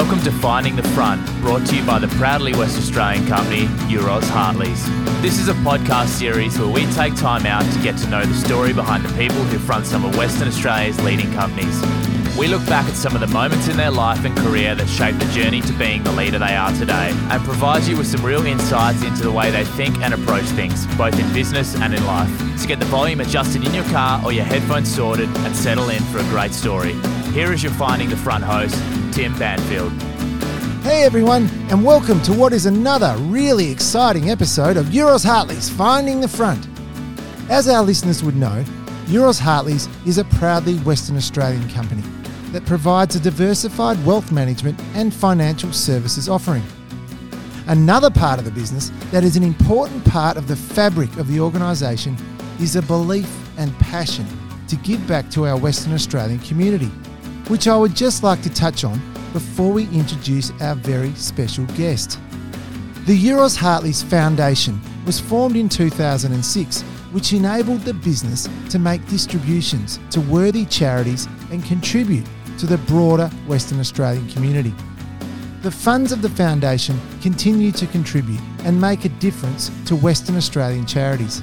Welcome to Finding the Front, brought to you by the proudly West Australian company Euroz Hartleys. This is a podcast series where we take time out to get to know the story behind the people who front some of Western Australia's leading companies. We look back at some of the moments in their life and career that shaped the journey to being the leader they are today and provide you with some real insights into the way they think and approach things, both in business and in life. So get the volume adjusted in your car or your headphones sorted and settle in for a great story. Here is your Finding the Front host, Tim Banfield. Hey everyone, and welcome to what is another really exciting episode of Euroz Hartleys Finding the Front. As our listeners would know, Euroz Hartleys is a proudly Western Australian company that provides a diversified wealth management and financial services offering. Another part of the business that is an important part of the fabric of the organisation is a belief and passion to give back to our Western Australian community, which I would just like to touch on before we introduce our very special guest. The Euroz Hartleys Foundation was formed in 2006 which enabled the business to make distributions to worthy charities and contribute to the broader Western Australian community. The funds of the foundation continue to contribute and make a difference to Western Australian charities.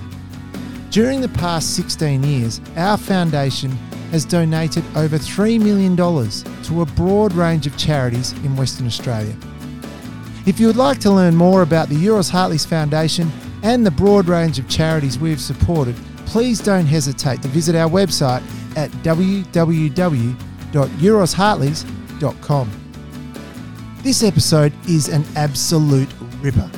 During the past 16 years, our foundation has donated over $3 million to a broad range of charities in Western Australia. If you would like to learn more about the Euroz Hartleys Foundation and the broad range of charities we've supported, please don't hesitate to visit our website at www.eurozhartleys.com. This episode is an absolute ripper.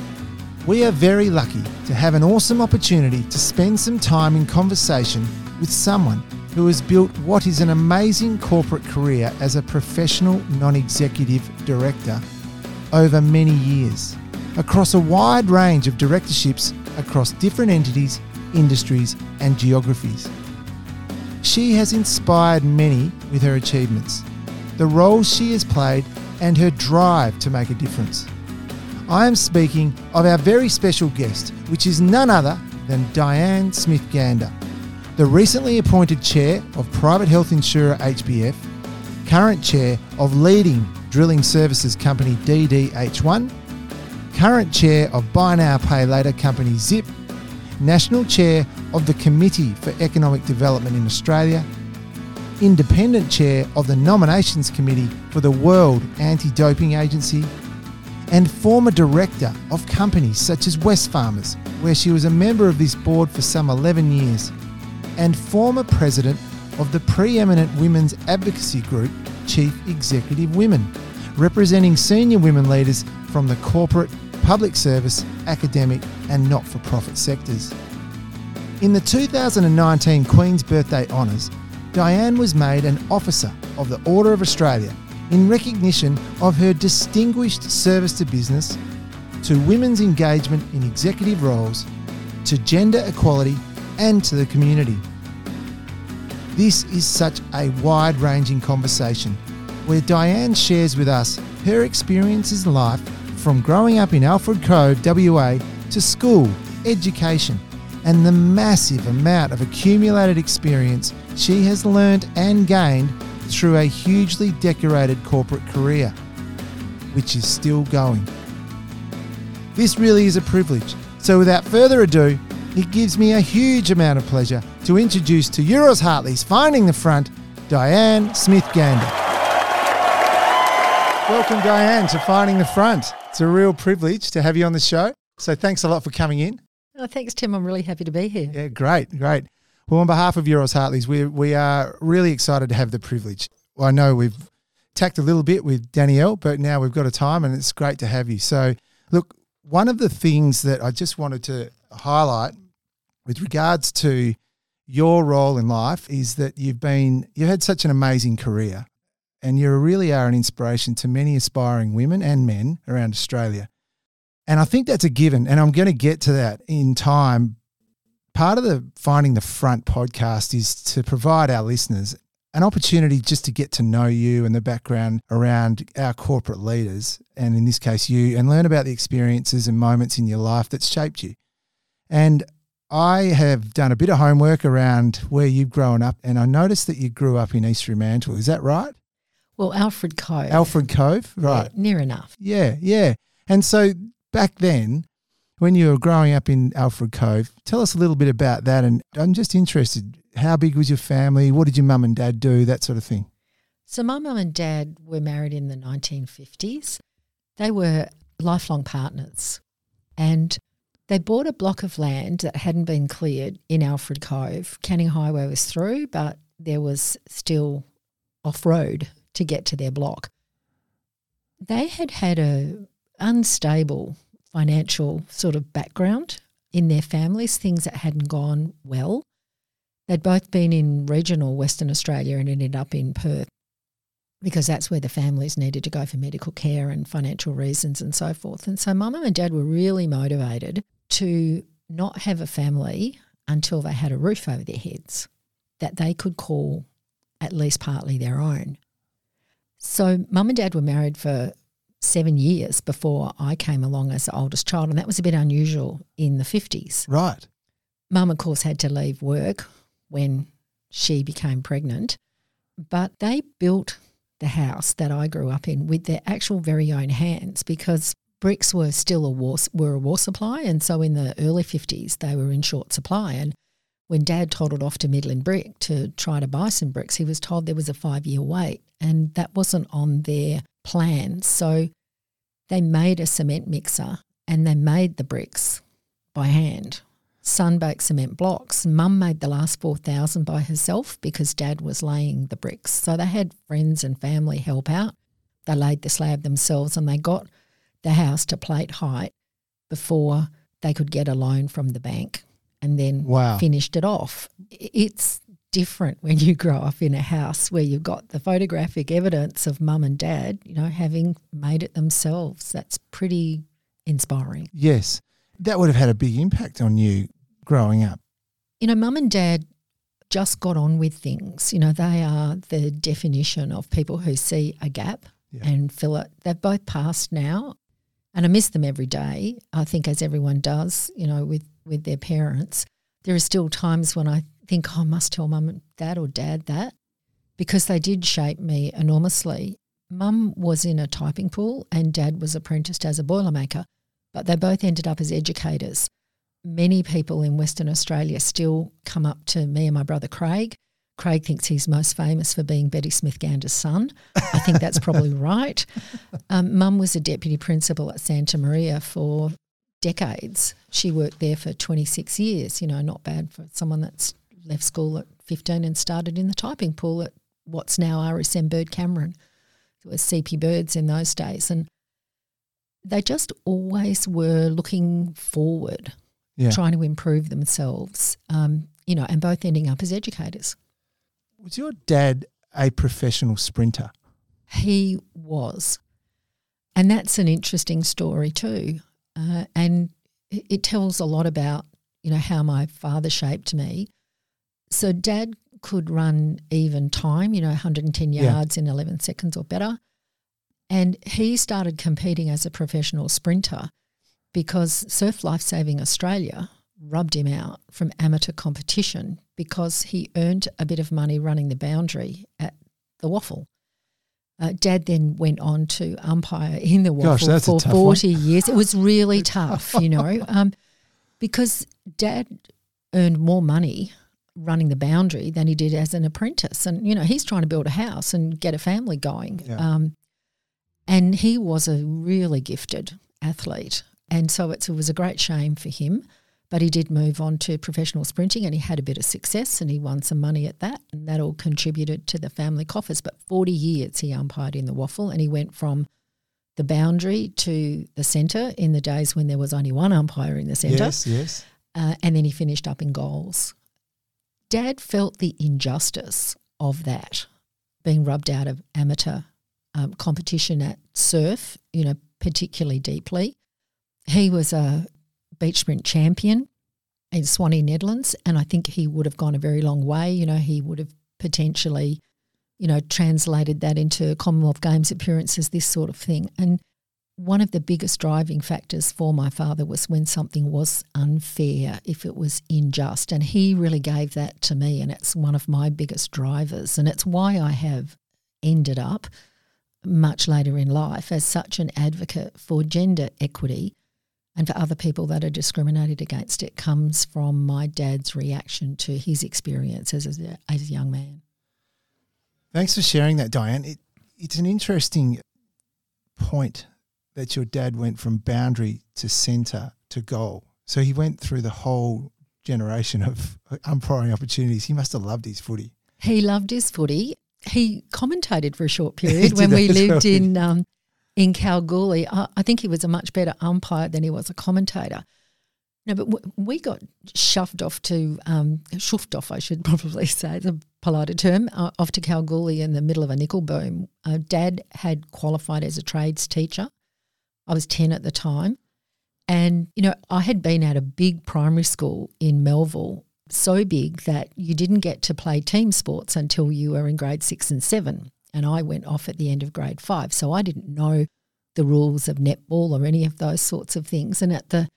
We are very lucky to have an awesome opportunity to spend some time in conversation with someone who has built what is an amazing corporate career as a professional non executive director over many years across a wide range of directorships across different entities, industries, and geographies. She has inspired many with her achievements, the roles she has played, and her drive to make a difference. I am speaking of our very special guest, which is none other than Diane Smith Gander, the recently appointed chair of private health insurer HBF, current chair of leading drilling services company DDH1, current chair of Buy Now Pay Later company Zip, National Chair of the Committee for Economic Development in Australia, Independent Chair of the Nominations Committee for the World Anti Doping Agency, and former Director of companies such as Wesfarmers, where she was a member of this board for some 11 years, and former President of the preeminent women's advocacy group Chief Executive Women, representing senior women leaders from the corporate, public service, academic, and not for profit sectors. In the 2019 Queen's Birthday Honours, Diane was made an Officer of the Order of Australia in recognition of her distinguished service to business, to women's engagement in executive roles, to gender equality, and to the community. This is such a wide ranging conversation where Diane shares with us her experiences in life from growing up in Alfred Cove, WA, to school, education, and the massive amount of accumulated experience she has learned and gained through a hugely decorated corporate career, which is still going. This really is a privilege. So, without further ado, it gives me a huge amount of pleasure to introduce to Euroz Hartleys Finding the Front, Diane Smith Gander. Welcome, Diane, to Finding the Front. It's a real privilege to have you on the show. So, thanks a lot for coming in. Oh, thanks, Tim. I'm really happy to be here. Yeah, great, great. Well, on behalf of Euroz Hartleys, we, we are really excited to have the privilege. Well, I know we've tacked a little bit with Danielle, but now we've got a time and it's great to have you. So, look, one of the things that I just wanted to highlight with regards to your role in life is that you've been you had such an amazing career and you really are an inspiration to many aspiring women and men around Australia. And I think that's a given and I'm going to get to that in time. Part of the Finding the Front podcast is to provide our listeners an opportunity just to get to know you and the background around our corporate leaders, and in this case, you, and learn about the experiences and moments in your life that's shaped you. And I have done a bit of homework around where you've grown up, and I noticed that you grew up in East Fremantle. Is that right? Well, Alfred Cove. Alfred Cove, right? Yeah, near enough. Yeah, yeah. And so back then, when you were growing up in Alfred Cove, tell us a little bit about that. And I'm just interested, how big was your family? What did your mum and dad do? That sort of thing. So my mum and dad were married in the 1950s. They were lifelong partners, and they bought a block of land that hadn't been cleared in Alfred Cove. Canning Highway was through, but there was still off road to get to their block. They had had a unstable financial sort of background in their families, things that hadn't gone well. They'd both been in regional Western Australia and ended up in Perth because that's where the families needed to go for medical care and financial reasons and so forth. And so mum and dad were really motivated to not have a family until they had a roof over their heads that they could call at least partly their own. So mum and dad were married for seven years before I came along as the oldest child, and that was a bit unusual in the 50s. Right. Mum, of course, had to leave work when she became pregnant, but they built the house that I grew up in with their actual very own hands because bricks were still a war were a war supply, and so in the early fifties they were in short supply. And when Dad toddled off to Midland Brick to try to buy some bricks, he was told there was a five year wait, and that wasn't on their plan. So they made a cement mixer and they made the bricks by hand. Sunbaked cement blocks. Mum made the last 4,000 by herself because dad was laying the bricks. So they had friends and family help out. They laid the slab themselves and they got the house to plate height before they could get a loan from the bank and then Wow. finished it off. It's different when you grow up in a house where you've got the photographic evidence of mum and dad, you know, having made it themselves. That's pretty inspiring. Yes. That would have had a big impact on you growing up. You know, mum and dad just got on with things. You know, they are the definition of people who see a gap Yeah. and fill it. They've both passed now, and I miss them every day. I think, as everyone does, you know, with with their parents, there are still times when I think, oh, I must tell mum and dad or dad that because they did shape me enormously. Mum was in a typing pool, and dad was apprenticed as a boilermaker, but they both ended up as educators many people in Western Australia still come up to me and my brother Craig. Craig thinks he's most famous for being Betty Smith Gander's son. I think that's probably right. Um, Mum was a deputy principal at Santa Maria for decades. She worked there for 26 years, you know, not bad for someone that's left school at 15 and started in the typing pool at what's now RSM Bird Cameron. It was CP Birds in those days. And they just always were looking forward Yeah. trying to improve themselves, um, you know, and both ending up as educators. Was your dad a professional sprinter? He was. And that's an interesting story too. Uh, and it, tells a lot about, you know, how my father shaped me. So dad could run even time, you know, 110 Yeah. yards in 11 seconds or better. And he started competing as a professional sprinter because Surf Life Saving Australia rubbed him out from amateur competition because he earned a bit of money running the boundary at the WAFL. Uh, Dad then went on to umpire in the WAFL Gosh, for tough one. 40 years. It was really tough, you know, um, because Dad earned more money running the boundary than he did as an apprentice. And, you know, he's trying to build a house and get a family going. Yeah. Um, and he was a really gifted athlete. And so it was a great shame for him. But he did move on to professional sprinting and he had a bit of success and he won some money at that. And that all contributed to the family coffers. But 40 years he umpired in the WAFL and he went from the boundary to the centre in the days when there was only one umpire in the centre. Yes, yes. Uh, and then he finished up in goals. Dad felt the injustice of that, being rubbed out of amateur um, competition at surf, you know, particularly deeply. He was a beach sprint champion in Swanee, Netherlands, and I think he would have gone a very long way. You know, he would have potentially, you know, translated that into Commonwealth Games appearances, this sort of thing. And one of the biggest driving factors for my father was when something was unfair, if it was unjust. And he really gave that to me. And it's one of my biggest drivers. And it's why I have ended up much later in life as such an advocate for gender equity and for other people that are discriminated against it comes from my dad's reaction to his experiences as a, as a young man. Thanks for sharing that, Diane. It, it's an interesting point that your dad went from boundary to centre to goal. So he went through the whole generation of uh, umpiring opportunities. He must have loved his footy. He loved his footy. He commentated for a short period when we lived well. in um, in Kalgoorlie. I, I, think he was a much better umpire than he was a commentator. No, but w- we got shoved off to um, shoved off. I should probably say the politer term uh, off to Kalgoorlie in the middle of a nickel boom. Uh, Dad had qualified as a trades teacher. I was ten at the time, and you know I had been at a big primary school in Melville so big that you didn't get to play team sports until you were in grade six and seven. And I went off at the end of grade five. So I didn't know the rules of netball or any of those sorts of things. And at the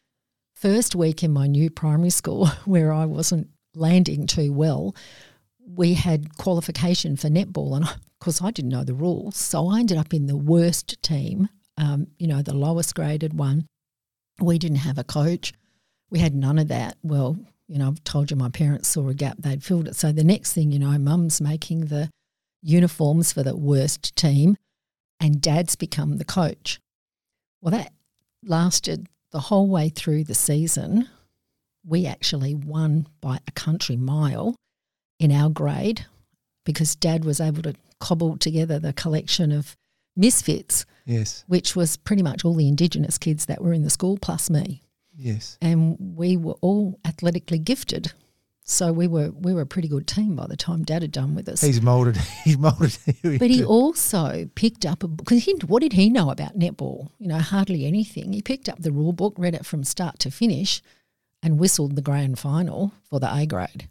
first week in my new primary school, where I wasn't landing too well, we had qualification for netball. And of course, I didn't know the rules. So I ended up in the worst team, um, you know, the lowest graded one. We didn't have a coach. We had none of that. Well, you know, I've told you my parents saw a gap, they'd filled it. So the next thing you know, mum's making the uniforms for the worst team and dad's become the coach. Well, that lasted the whole way through the season. We actually won by a country mile in our grade because dad was able to cobble together the collection of misfits. Yes. Which was pretty much all the Indigenous kids that were in the school plus me. Yes. And we were all athletically gifted. So we were we were a pretty good team by the time Dad had done with us. He's moulded. He's moulded. but he also picked up a because he what did he know about netball? You know, hardly anything. He picked up the rule book, read it from start to finish, and whistled the grand final for the A grade.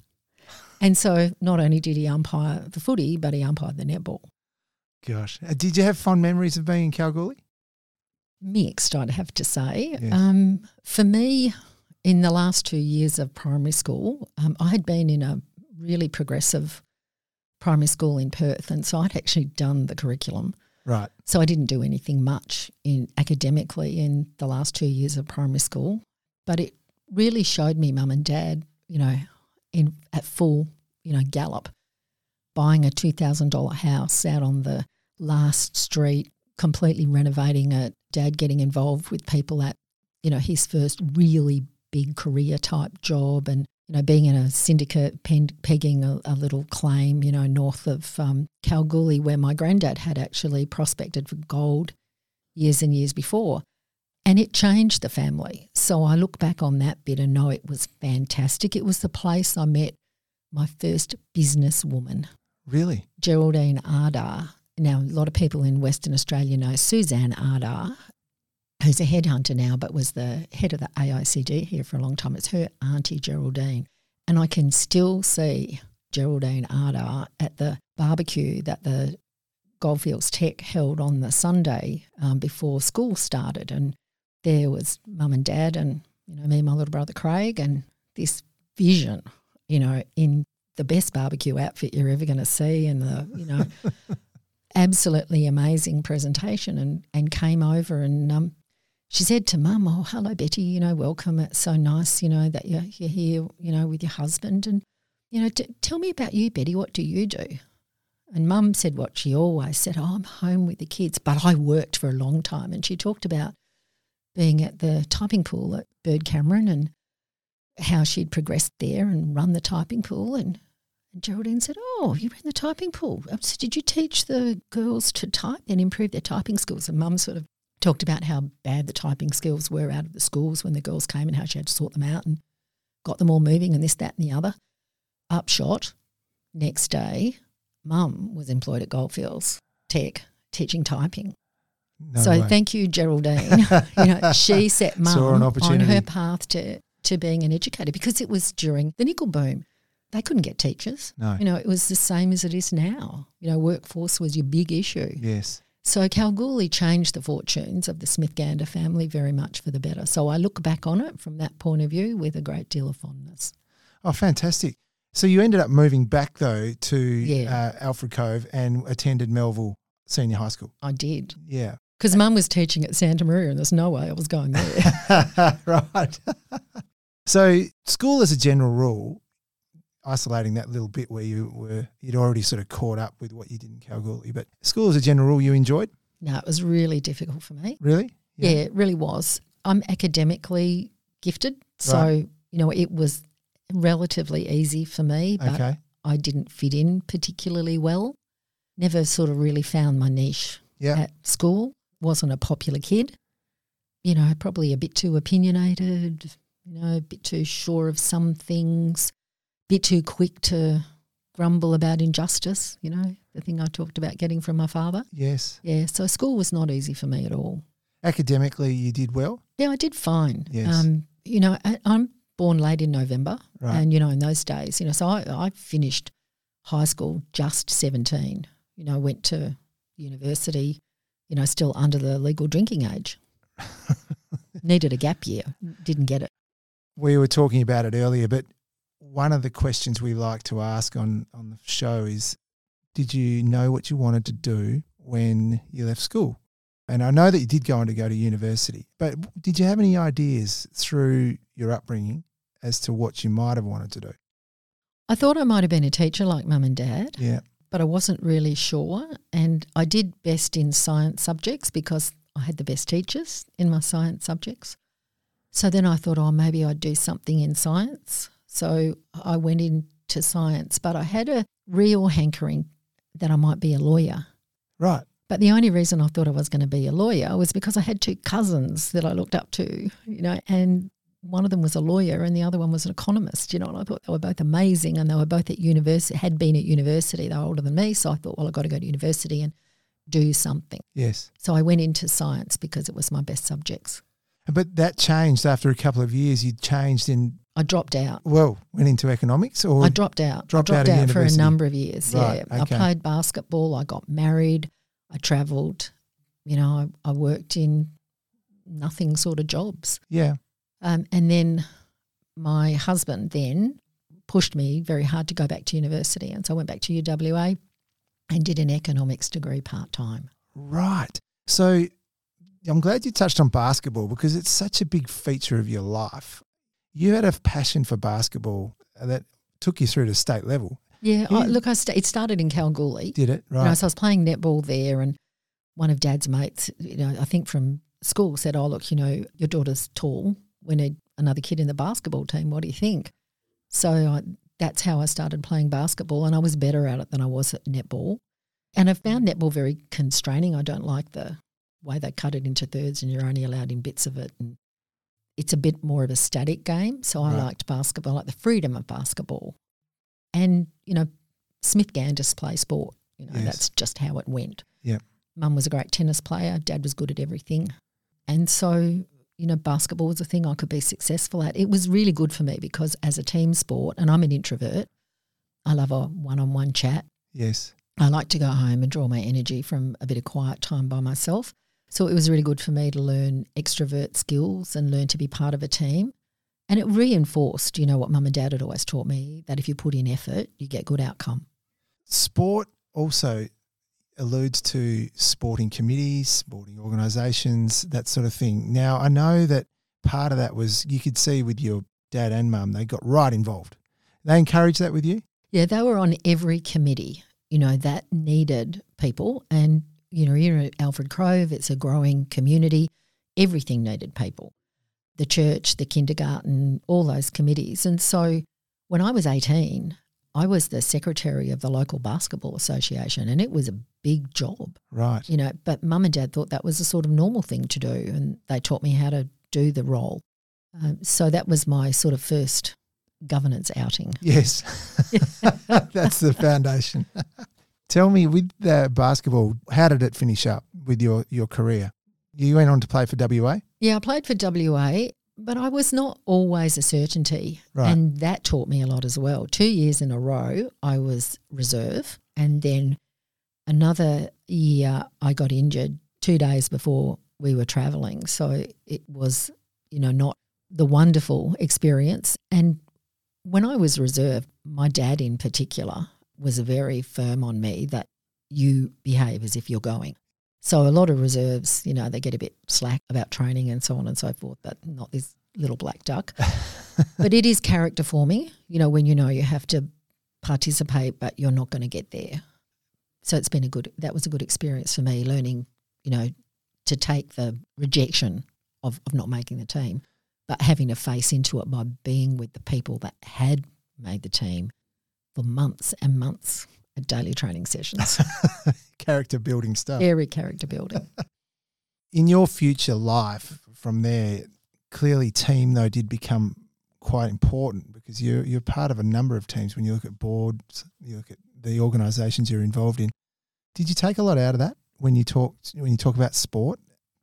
And so not only did he umpire the footy, but he umpired the netball. Gosh, uh, did you have fond memories of being in Kalgoorlie? Mixed, I'd have to say. Yes. Um, for me, in the last two years of primary school, um, I had been in a really progressive primary school in Perth, and so I'd actually done the curriculum. Right. So I didn't do anything much in academically in the last two years of primary school, but it really showed me mum and dad, you know, in at full, you know, gallop, buying a two thousand dollar house out on the last street completely renovating it, dad getting involved with people at, you know, his first really big career type job and, you know, being in a syndicate, pen, pegging a, a, little claim, you know, north of um, Kalgoorlie where my granddad had actually prospected for gold years and years before. And it changed the family. So I look back on that bit and know it was fantastic. It was the place I met my first businesswoman. Really? Geraldine Ardar. Now, a lot of people in Western Australia know Suzanne Ardar, who's a headhunter now, but was the head of the AICD here for a long time. It's her auntie Geraldine. And I can still see Geraldine Ardar at the barbecue that the Goldfields Tech held on the Sunday um, before school started. And there was mum and dad and, you know, me and my little brother Craig and this vision, you know, in the best barbecue outfit you're ever going to see and the, you know, absolutely amazing presentation and, and came over and um, she said to mum, oh, hello, Betty, you know, welcome. It's so nice, you know, that you're, you're here, you know, with your husband. And, you know, t- tell me about you, Betty. What do you do? And mum said what she always said, oh, I'm home with the kids, but I worked for a long time. And she talked about being at the typing pool at Bird Cameron and how she'd progressed there and run the typing pool and and Geraldine said, Oh, you ran the typing pool. Um, I said, Did you teach the girls to type and improve their typing skills? And mum sort of talked about how bad the typing skills were out of the schools when the girls came and how she had to sort them out and got them all moving and this, that, and the other. Upshot, next day, mum was employed at Goldfields Tech teaching typing. No so way. thank you, Geraldine. you know, she set mum on her path to, to being an educator because it was during the nickel boom they couldn't get teachers. No. You know, it was the same as it is now. You know, workforce was your big issue. Yes. So Kalgoorlie changed the fortunes of the Smith Gander family very much for the better. So I look back on it from that point of view with a great deal of fondness. Oh, fantastic. So you ended up moving back though to yeah. uh, Alfred Cove and attended Melville senior high school. I did. Yeah. Because mum was teaching at Santa Maria and there's no way I was going there. right. so, school as a general rule, isolating that little bit where you were, you'd already sort of caught up with what you did in Kalgoorlie, but school as a general rule, you enjoyed? no, it was really difficult for me. Really? Yeah. it really was. I'm academically gifted. So, Right. you know, it was relatively easy for me, but Okay. I didn't fit in particularly well. Never sort of really found my niche Yeah. at school. Wasn't a popular kid. You know, probably a bit too opinionated, you know, a bit too sure of some things, bit too quick to grumble about injustice, you know, the thing I talked about getting from my father. Yes. Yeah, so school was not easy for me at all. Academically, you did well. Yeah, I did fine. Yes. Um, you know, I, I'm born late in November, Right. and you know, in those days, you know, so I, I finished high school just 17. You know, went to university, you know, still under the legal drinking age. Needed a gap year, didn't get it. we were talking about it earlier, but one of the questions we like to ask on, on the show is Did you know what you wanted to do when you left school? And I know that you did go on to go to university, but did you have any ideas through your upbringing as to what you might have wanted to do? I thought I might have been a teacher like mum and dad, Yeah. but I wasn't really sure. And I did best in science subjects because I had the best teachers in my science subjects. So then I thought, oh, maybe I'd do something in science. So I went into science, but I had a real hankering that I might be a lawyer. Right. But the only reason I thought I was going to be a lawyer was because I had two cousins that I looked up to, you know, and one of them was a lawyer and the other one was an economist, you know, and I thought they were both amazing and they were both at university, had been at university. They were older than me. So I thought, well, I've got to go to university and do something. Yes. So I went into science because it was my best subjects. But that changed after a couple of years. You changed in, I dropped out. well, went into economics or I dropped out. dropped I out dropped of out, for a number of years. Right, yeah. okay. I played basketball. I got married. I travelled. You know, I, I worked in nothing sort of jobs. yeah. Um, and then my husband then pushed me very hard to go back to university. And so I went back to UWA and did an economics degree part time. Right. So I'm glad you touched on basketball because it's such a big feature of your life. You had a passion for basketball that took you through to state level. Yeah, I, look, I sta it started in Kalgoorlie. Did it? You know, Right. so I was playing netball there, and one of Dad's mates, you know, I think from school said, "Oh, look, you know, your daughter's tall. We need another kid in the basketball team. What do you think?" So I, that's how I started playing basketball, and I was better at it than I was at netball. And I found netball very constraining. I don't like the way they cut it into thirds, and you're only allowed in bits of it, and it's a bit more of a static game. So I Right. liked basketball, I like the freedom of basketball, and you know, Smith Ganders play sport. You know, Yes. that's just how it went. Yeah. Mum was a great tennis player. Dad was good at everything. And so, you know, basketball was a thing I could be successful at. It was really good for me because as a team sport, and I'm an introvert, I love a one on one chat. Yes. I like to go home and draw my energy from a bit of quiet time by myself. So it was really good for me to learn extrovert skills and learn to be part of a team. And it reinforced, you know, what mum and dad had always taught me that if you put in effort, you get good outcome. Sport also alludes to sporting committees, sporting organisations, that sort of thing. Now, I know that part of that was you could see with your dad and mum, they got right involved. They encouraged that with you? Yeah, they were on every committee, you know, that needed people. And, you know, you're at Alfred Cove, it's a growing community. Everything needed people. The church, the kindergarten, all those committees. And so when I was 18, I was the secretary of the local basketball association and it was a big job, Right. you know, but mum and dad thought that was a sort of normal thing to do and they taught me how to do the role. Um, so that was my sort of first governance outing. Yes, that's the foundation. Tell me, with the basketball, how did it finish up with your, your career? You went on to play for WA? Yeah, I played for WA, but I was not always a certainty. Right. And that taught me a lot as well. Two years in a row, I was reserve. And then another year, I got injured two days before we were travelling. So it was, you know, not the wonderful experience. And when I was reserve, my dad in particular was very firm on me that you behave as if you're going. So a lot of reserves, you know, they get a bit slack about training and so on and so forth, but not this little black duck. but it is character forming, you know, when you know you have to participate, but you're not going to get there. So it's been a good, that was a good experience for me, learning, you know, to take the rejection of, of not making the team, but having to face into it by being with the people that had made the team for months and months at daily training sessions. character building stuff. Very character building. In your future life from there, clearly team though did become quite important because you're you're part of a number of teams when you look at boards, you look at the organisations you're involved in. Did you take a lot out of that when you talk when you talk about sport,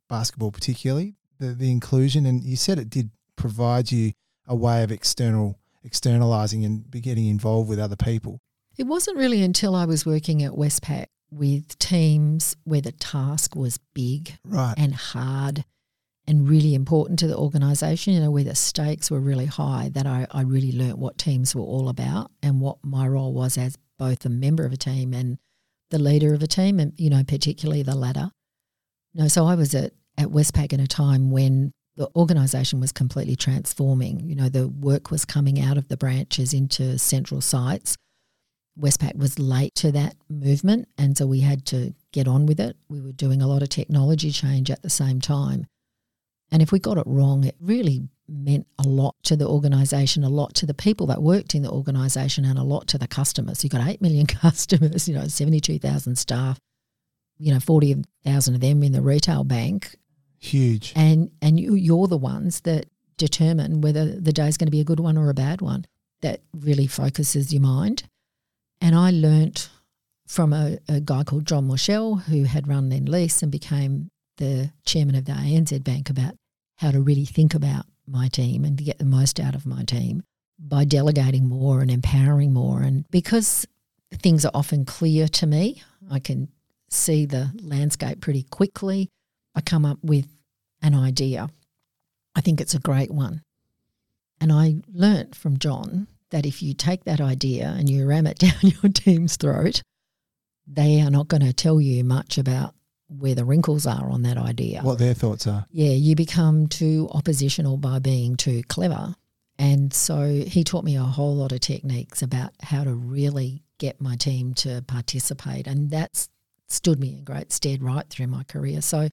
basketball particularly, the the inclusion and you said it did provide you a way of external externalizing and be getting involved with other people. It wasn't really until I was working at Westpac with teams where the task was big Right. and hard and really important to the organisation, you know, where the stakes were really high, that I, I really learnt what teams were all about and what my role was as both a member of a team and the leader of a team, and, you know, particularly the latter. No, so I was at, at Westpac in a time when the organisation was completely transforming. You know, the work was coming out of the branches into central sites. Westpac was late to that movement, and so we had to get on with it. We were doing a lot of technology change at the same time. And if we got it wrong, it really meant a lot to the organisation, a lot to the people that worked in the organisation, and a lot to the customers. You've got 8 million customers, you know, 72,000 staff, you know, 40,000 of them in the retail bank. Huge. And, and you, you're the ones that determine whether the day's going to be a good one or a bad one. That really focuses your mind. And I learnt from a, a guy called John Morschel, who had run Lend Lease and became the chairman of the ANZ Bank, about how to really think about my team and to get the most out of my team by delegating more and empowering more. And because things are often clear to me, I can see the landscape pretty quickly. I come up with an idea. I think it's a great one. And I learnt from John that if you take that idea and you ram it down your team's throat, they are not going to tell you much about where the wrinkles are on that idea. What their thoughts are. Yeah, you become too oppositional by being too clever. And so he taught me a whole lot of techniques about how to really get my team to participate. And that's stood me in great stead right through my career. So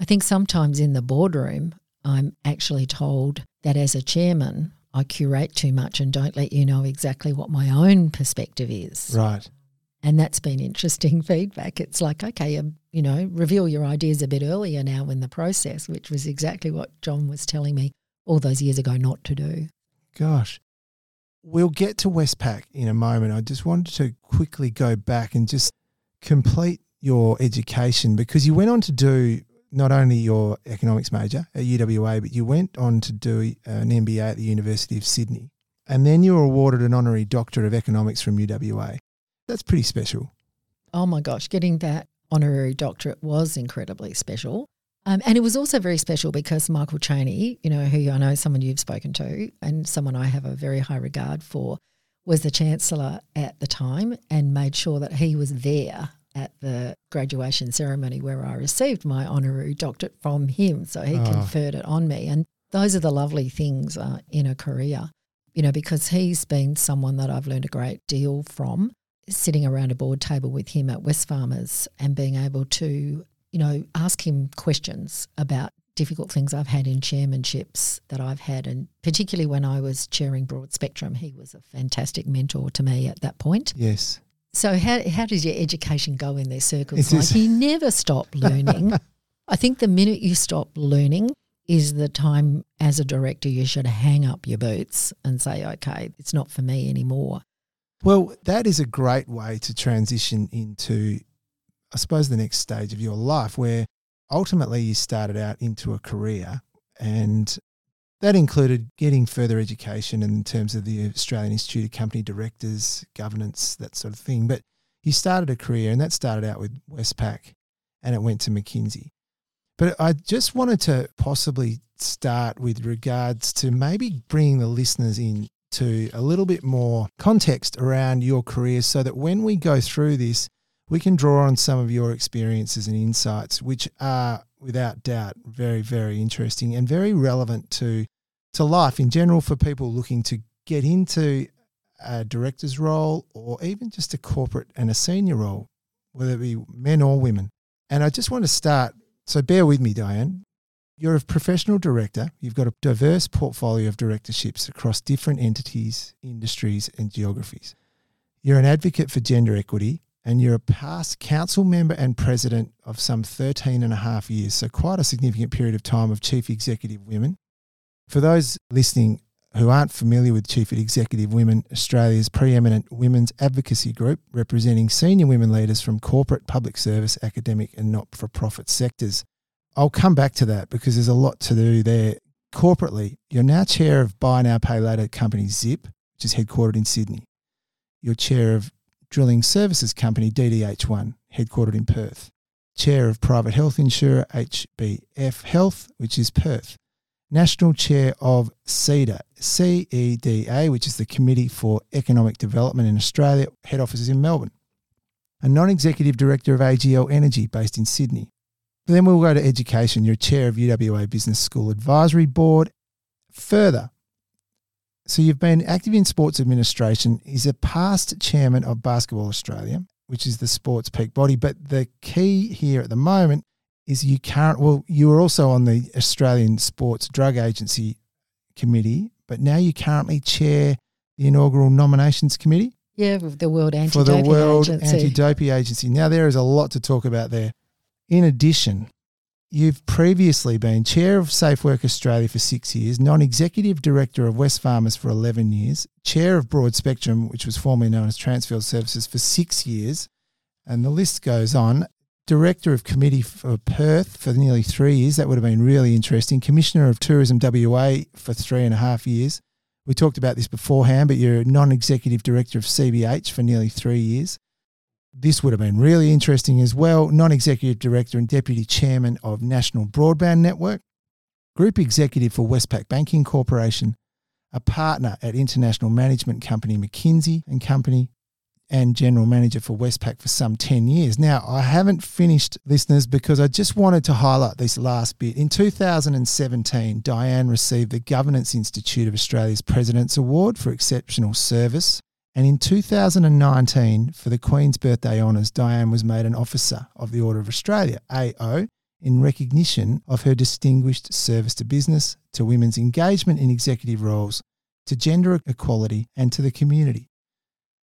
I think sometimes in the boardroom, I'm actually told that as a chairman, I curate too much and don't let you know exactly what my own perspective is. Right. And that's been interesting feedback. It's like, okay, um, you know, reveal your ideas a bit earlier now in the process, which was exactly what John was telling me all those years ago not to do. Gosh. We'll get to Westpac in a moment. I just wanted to quickly go back and just complete your education because you went on to do not only your economics major at UWA, but you went on to do an MBA at the University of Sydney. And then you were awarded an honorary doctorate of economics from UWA. That's pretty special. Oh my gosh, getting that honorary doctorate was incredibly special. Um, and it was also very special because Michael Chaney, you know, who I know someone you've spoken to and someone I have a very high regard for, was the chancellor at the time and made sure that he was there at the graduation ceremony where I received my honorary doctorate from him. So he Oh. conferred it on me. And those are the lovely things uh, in a career, you know, because he's been someone that I've learned a great deal from sitting around a board table with him at Wesfarmers and being able to, you know, ask him questions about difficult things I've had in chairmanships that I've had. And particularly when I was chairing Broadspectrum, he was a fantastic mentor to me at that point. Yes. So how how does your education go in these circles? It's like just- you never stop learning. I think the minute you stop learning is the time as a director you should hang up your boots and say, okay, it's not for me anymore. Well, that is a great way to transition into, I suppose, the next stage of your life where ultimately you started out into a career and that included getting further education in terms of the Australian Institute of Company Directors, governance, that sort of thing. But you started a career and that started out with Westpac and it went to McKinsey. But I just wanted to possibly start with regards to maybe bringing the listeners in to a little bit more context around your career so that when we go through this, we can draw on some of your experiences and insights, which are without doubt very, very interesting and very relevant to to life in general for people looking to get into a director's role or even just a corporate and a senior role, whether it be men or women. And I just want to start. So bear with me, Diane. You're a professional director. You've got a diverse portfolio of directorships across different entities, industries, and geographies. You're an advocate for gender equity and you're a past council member and president of some 13 and a half years. So, quite a significant period of time of chief executive women. For those listening who aren't familiar with Chief Executive Women, Australia's preeminent women's advocacy group representing senior women leaders from corporate, public service, academic, and not for profit sectors. I'll come back to that because there's a lot to do there. Corporately, you're now chair of buy now, pay later company Zip, which is headquartered in Sydney. You're chair of drilling services company DDH1, headquartered in Perth. Chair of private health insurer HBF Health, which is Perth. National Chair of CEDA, CEDA, which is the Committee for Economic Development in Australia, head office is in Melbourne. A non executive director of AGL Energy based in Sydney. Then we'll go to education. You're chair of UWA Business School Advisory Board. Further, so you've been active in sports administration, is a past chairman of Basketball Australia, which is the sports peak body. But the key here at the moment is you can't, well, you were also on the Australian Sports Drug Agency Committee, but now you currently chair the inaugural nominations committee. Yeah, the World Anti Doping Agency. For the World Anti Doping Agency. Now, there is a lot to talk about there. In addition, You've previously been chair of Safe Work Australia for six years, non executive director of Wesfarmers for 11 years, chair of Broadspectrum, which was formerly known as Transfield Services, for six years, and the list goes on. Director of Committee for Perth for nearly three years. That would have been really interesting. Commissioner of Tourism WA for three and a half years. We talked about this beforehand, but you're non executive director of CBH for nearly three years this would have been really interesting as well. Non executive director and deputy chairman of National Broadband Network, group executive for Westpac Banking Corporation, a partner at international management company McKinsey and Company, and general manager for Westpac for some 10 years. Now, I haven't finished, listeners, because I just wanted to highlight this last bit. In 2017, Diane received the Governance Institute of Australia's President's Award for Exceptional Service and in 2019, for the Queen's Birthday Honours, Diane was made an Officer of the Order of Australia, AO, in recognition of her distinguished service to business, to women's engagement in executive roles, to gender equality, and to the community.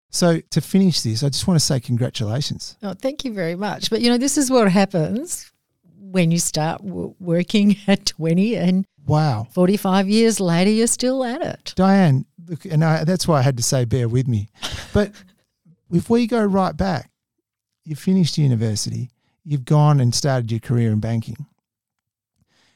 So, to finish this, I just want to say congratulations. Oh, thank you very much. But you know, this is what happens when you start w- working at 20 and wow 45 years later you're still at it diane look, and I, that's why I had to say bear with me. But if we go right back, you finished university, you've gone and started your career in banking.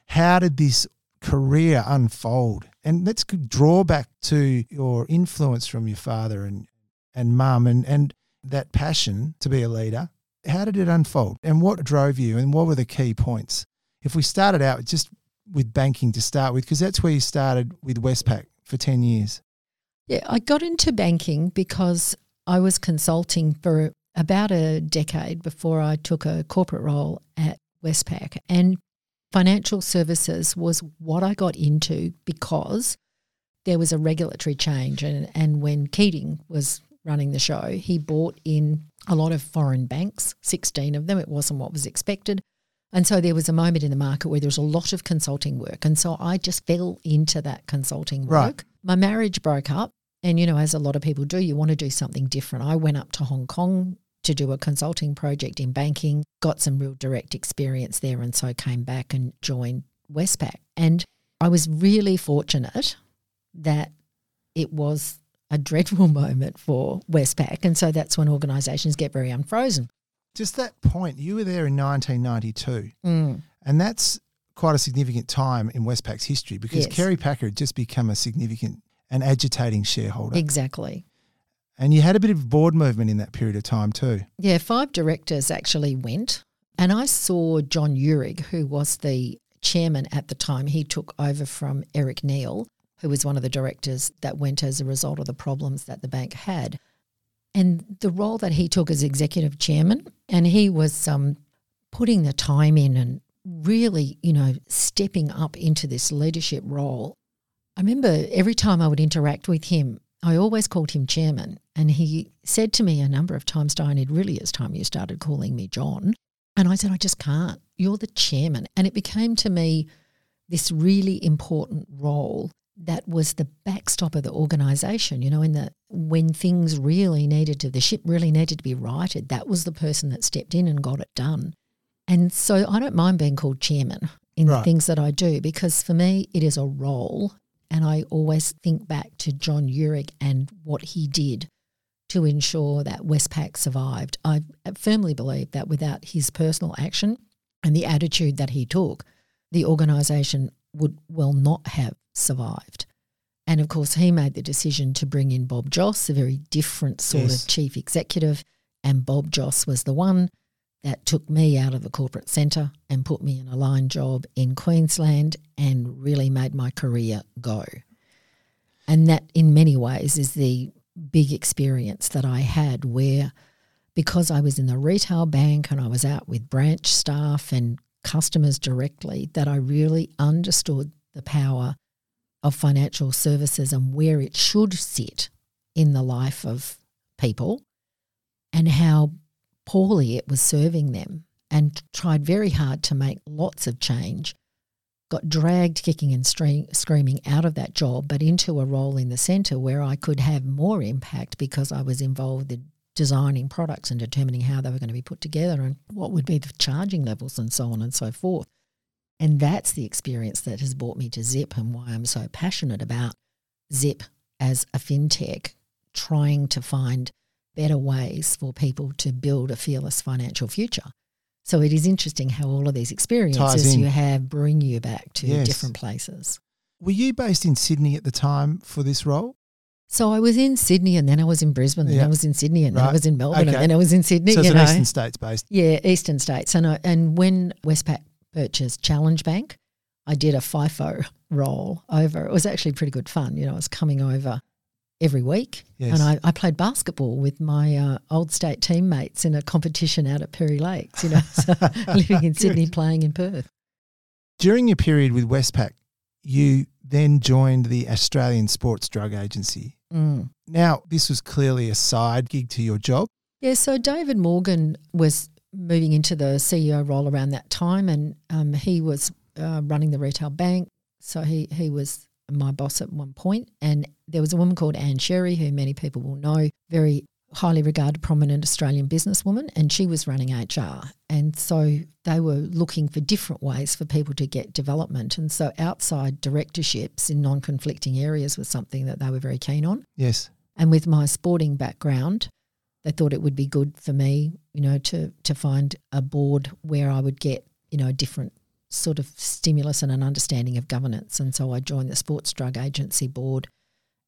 How did this career unfold? And let's draw back to your influence from your father and and mum and and that passion to be a leader. How did it unfold? And what drove you? And what were the key points? If we started out just with banking to start with, because that's where you started with Westpac for 10 years. Yeah, I got into banking because I was consulting for about a decade before I took a corporate role at Westpac. And financial services was what I got into because there was a regulatory change. And, and when Keating was running the show, he bought in a lot of foreign banks, 16 of them. It wasn't what was expected. And so there was a moment in the market where there was a lot of consulting work. And so I just fell into that consulting work. Right. My marriage broke up. And, you know, as a lot of people do, you want to do something different. I went up to Hong Kong to do a consulting project in banking, got some real direct experience there, and so came back and joined Westpac. And I was really fortunate that it was a dreadful moment for Westpac. And so that's when organisations get very unfrozen. Just that point, you were there in 1992, mm. and that's quite a significant time in Westpac's history because yes. Kerry Packer had just become a significant an agitating shareholder. Exactly. And you had a bit of board movement in that period of time too. Yeah, five directors actually went. And I saw John Uhrig, who was the chairman at the time. He took over from Eric Neal, who was one of the directors that went as a result of the problems that the bank had. And the role that he took as executive chairman, and he was um, putting the time in and really, you know, stepping up into this leadership role. I remember every time I would interact with him, I always called him chairman. And he said to me a number of times, Diane, it really is time you started calling me John. And I said, I just can't. You're the chairman. And it became to me this really important role that was the backstop of the organisation. You know, in the when things really needed to, the ship really needed to be righted, that was the person that stepped in and got it done. And so I don't mind being called chairman in Right. the things that I do because for me it is a role. And I always think back to John Uhrig and what he did to ensure that Westpac survived. I firmly believe that without his personal action and the attitude that he took, the organisation would well not have survived. And of course, he made the decision to bring in Bob Joss, a very different sort Yes. of chief executive. And Bob Joss was the one that took me out of the corporate centre and put me in a line job in Queensland and really made my career go. And that, in many ways, is the big experience that I had where, because I was in the retail bank and I was out with branch staff and customers directly, that I really understood the power of financial services and where it should sit in the life of people and how poorly it was serving them and tried very hard to make lots of change. Got dragged kicking and screaming out of that job, but into a role in the centre where I could have more impact because I was involved in designing products and determining how they were going to be put together and what would be the charging levels and so on and so forth. And that's the experience that has brought me to Zip and why I'm so passionate about Zip as a fintech, trying to find better ways for people to build a fearless financial future. So it is interesting how all of these experiences you have bring you back to Yes. different places. Were you based in Sydney at the time for this role? So I was in Sydney and then I was in Brisbane, and Yeah. I was in Sydney and then I was in Melbourne Okay. and then I was in Sydney. so it's an. Eastern States based. Yeah, Eastern States. And, I, and when Westpac purchased Challenge Bank, I did a FIFO role over. It was actually pretty good fun. You know, I was coming over every week Yes. and I, I played basketball with my uh, old state teammates in a competition out at Perry Lakes, you know, so living in Sydney, playing in Perth. During your period with Westpac, you then joined the Australian Sports Drug Agency. Mm. Now, this was clearly a side gig to your job. Yeah, so David Morgan was moving into the CEO role around that time, and um, he was uh, running the retail bank. So he he was my boss at one point, and there was a woman called Anne Sherry, who many people will know, very highly regarded, prominent Australian businesswoman, and she was running HR. And so they were looking for different ways for people to get development. And so outside directorships in non-conflicting areas was something that they were very keen on. Yes. And with my sporting background, they thought it would be good for me, you know, to to find a board where I would get, you know, a different sort of stimulus and an understanding of governance. And so I joined the Sports Drug Agency board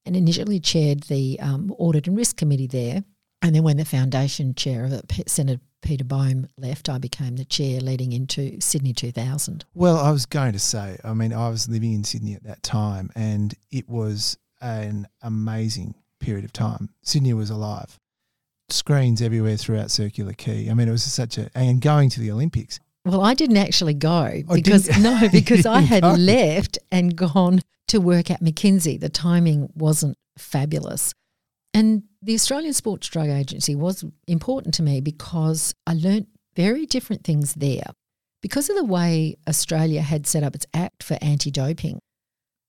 and initially chaired the um, Audit and Risk Committee there. And then when the foundation chair of it, Senator Peter Baume, left, I became the chair leading into Sydney 2000. Well, I was going to say, I mean, I was living in Sydney at that time and it was an amazing period of time. Sydney was alive. Screens everywhere throughout Circular Quay. I mean, it was such a, and going to the Olympics. Well, I didn't actually go because no, because I had left and gone to work at McKinsey. The timing wasn't fabulous. And the Australian Sports Drug Agency was important to me because I learnt very different things there. Because of the way Australia had set up its act for anti doping,